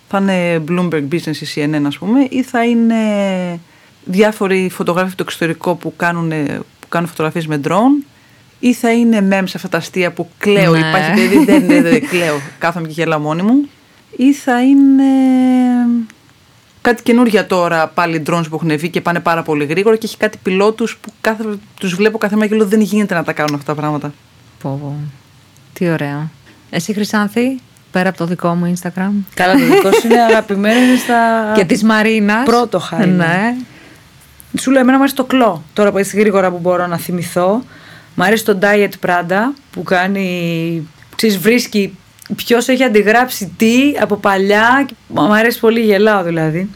θα είναι Bloomberg Business ή CNN, ας πούμε, ή θα είναι διάφοροι φωτογράφοι από το εξωτερικό που κάνουν, που κάνουν φωτογραφίες με drone, ή θα είναι memes αυτά τα αστεία που κλαίω. Ναι. Υπάρχει παιδί, δεν, δεν, δεν κλαίω. Κάθομαι και γελάω μόνη μου. Ή θα είναι κάτι καινούργια τώρα πάλι drones που έχουν βγει και πάνε πάρα πολύ γρήγορα και έχει κάτι πιλότους που κάθε, τους βλέπω κάθε μέρα και λέω δεν γίνεται να τα κάνουν αυτά τα πράγματα. Πω, πω. Τι ωραία. Εσύ, Χρυσάνθη, πέρα από το δικό μου Instagram. Καλά, το δικό σου είναι αγαπημένο είναι στα. Και της Μαρίνας. Πρώτο χάρη. Ναι. Σου λέω, εμένα μου αρέσει το κλό. Τώρα που έτσι γρήγορα που μπορώ να θυμηθώ. Μ' αρέσει το Diet Prada που κάνει. Ξέρεις, βρίσκει ποιος έχει αντιγράψει τι από παλιά. Μ' αρέσει πολύ, γελάω δηλαδή.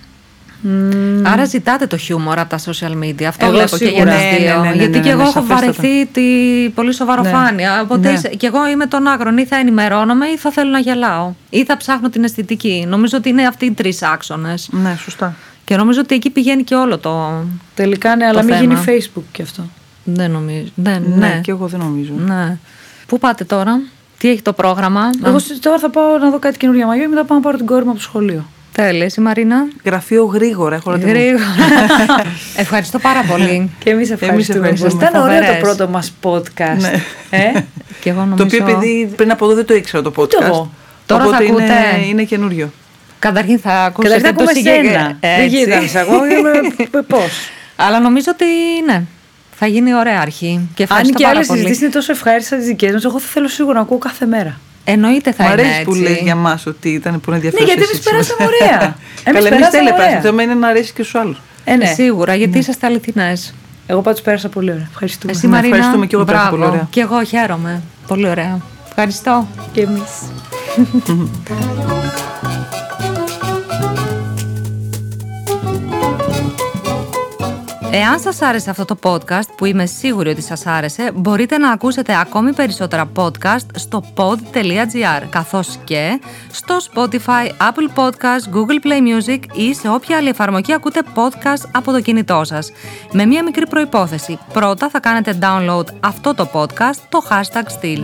Μμμ. Άρα ζητάτε το χιούμορ από τα social media. Αυτό Εγώ βλέπω και για σίγουρα. τις Ναι, δύο. ναι, ναι, ναι, Γιατί ναι, και ναι, εγώ έχω σαφέστατα. βαρεθεί τη πολύ σοβαροφάνεια. Οπότε Ναι. είσαι- και εγώ είμαι των άκρων. Ή θα ενημερώνομαι ή θα θέλω να γελάω. Ή θα ψάχνω την αισθητική. Νομίζω ότι είναι αυτοί οι τρεις άξονες. Ναι, σωστά. Και νομίζω ότι εκεί πηγαίνει και όλο το. Τελικά ναι, αλλά το μην θέμα. γίνει Facebook κι αυτό. Δεν νομίζω. Δεν, Ναι, ναι. και εγώ δεν νομίζω. ναι. Πού πάτε τώρα, τι έχει το πρόγραμμα; Εγώ σ- τώρα θα πάω να δω κάτι καινούργια μαγείο και μετά πάω να πάρω την κόρη μου από το σχολείο. Τέλει, η Μαρίνα; Γραφείο γρήγορα, έχω ραντεβού. Γρήγορα. Ευχαριστώ πάρα πολύ. Και εμείς ευχαριστούμε. ευχαριστούμε. Ήταν ωραίο το Φοβερές. πρώτο μας podcast. Ναι. Ε; και εγώ Το νομίζω. οποίο επειδή πριν από εδώ δεν το ήξερα το podcast. Ούτε εγώ. Τώρα θα Οπότε είναι, ακούτε. είναι καινούριο. Καταρχήν θα ακούσετε Καταρχήν το ακούμε συγκεκριμένο. σένα. Δεν γίνεται να σε ακούω. Πώς. Αλλά νομίζω ότι ναι. Θα γίνει ωραία αρχή. Και Αν ευχαριστώ και πάρα άλλες πολύ. συζητήσεις είναι τόσο ευχάριστες τις δικές μας, εγώ θα θέλω σίγουρα να ακούω κάθε μέρα. Εννοείται θα Μ' είναι αρέσει έτσι. που λέει για μας ότι ήταν πολύ ενδιαφέρον. Ναι, γιατί εμείς περάσαμε ωραία. Εμείς Καλά, εμείς περάσαμε τέλεια ωραία. περάσαμε. Το θέμα είναι να αρέσει και στους άλλους. Ε, ναι. Σίγουρα, γιατί είσαστε αληθινές. Εγώ πάντως πέρασα πολύ ωραία. Ευχαριστούμε. Εσύ, Ναι, Μαρίνα. ευχαριστούμε και εγώ, πέρασα μπράβο. πολύ ωραία. Και εγώ χαίρομαι. Πολύ ωραία. Ευχαριστώ. Και εμείς. Εάν σας άρεσε αυτό το podcast, που είμαι σίγουρη ότι σας άρεσε, μπορείτε να ακούσετε ακόμη περισσότερα podcast στο pod.gr, καθώς και στο Spotify, Apple Podcast, Google Play Music ή σε όποια άλλη εφαρμογή ακούτε podcast από το κινητό σας. Με μία μικρή προϋπόθεση. Πρώτα θα κάνετε download αυτό το podcast, το hashtag still.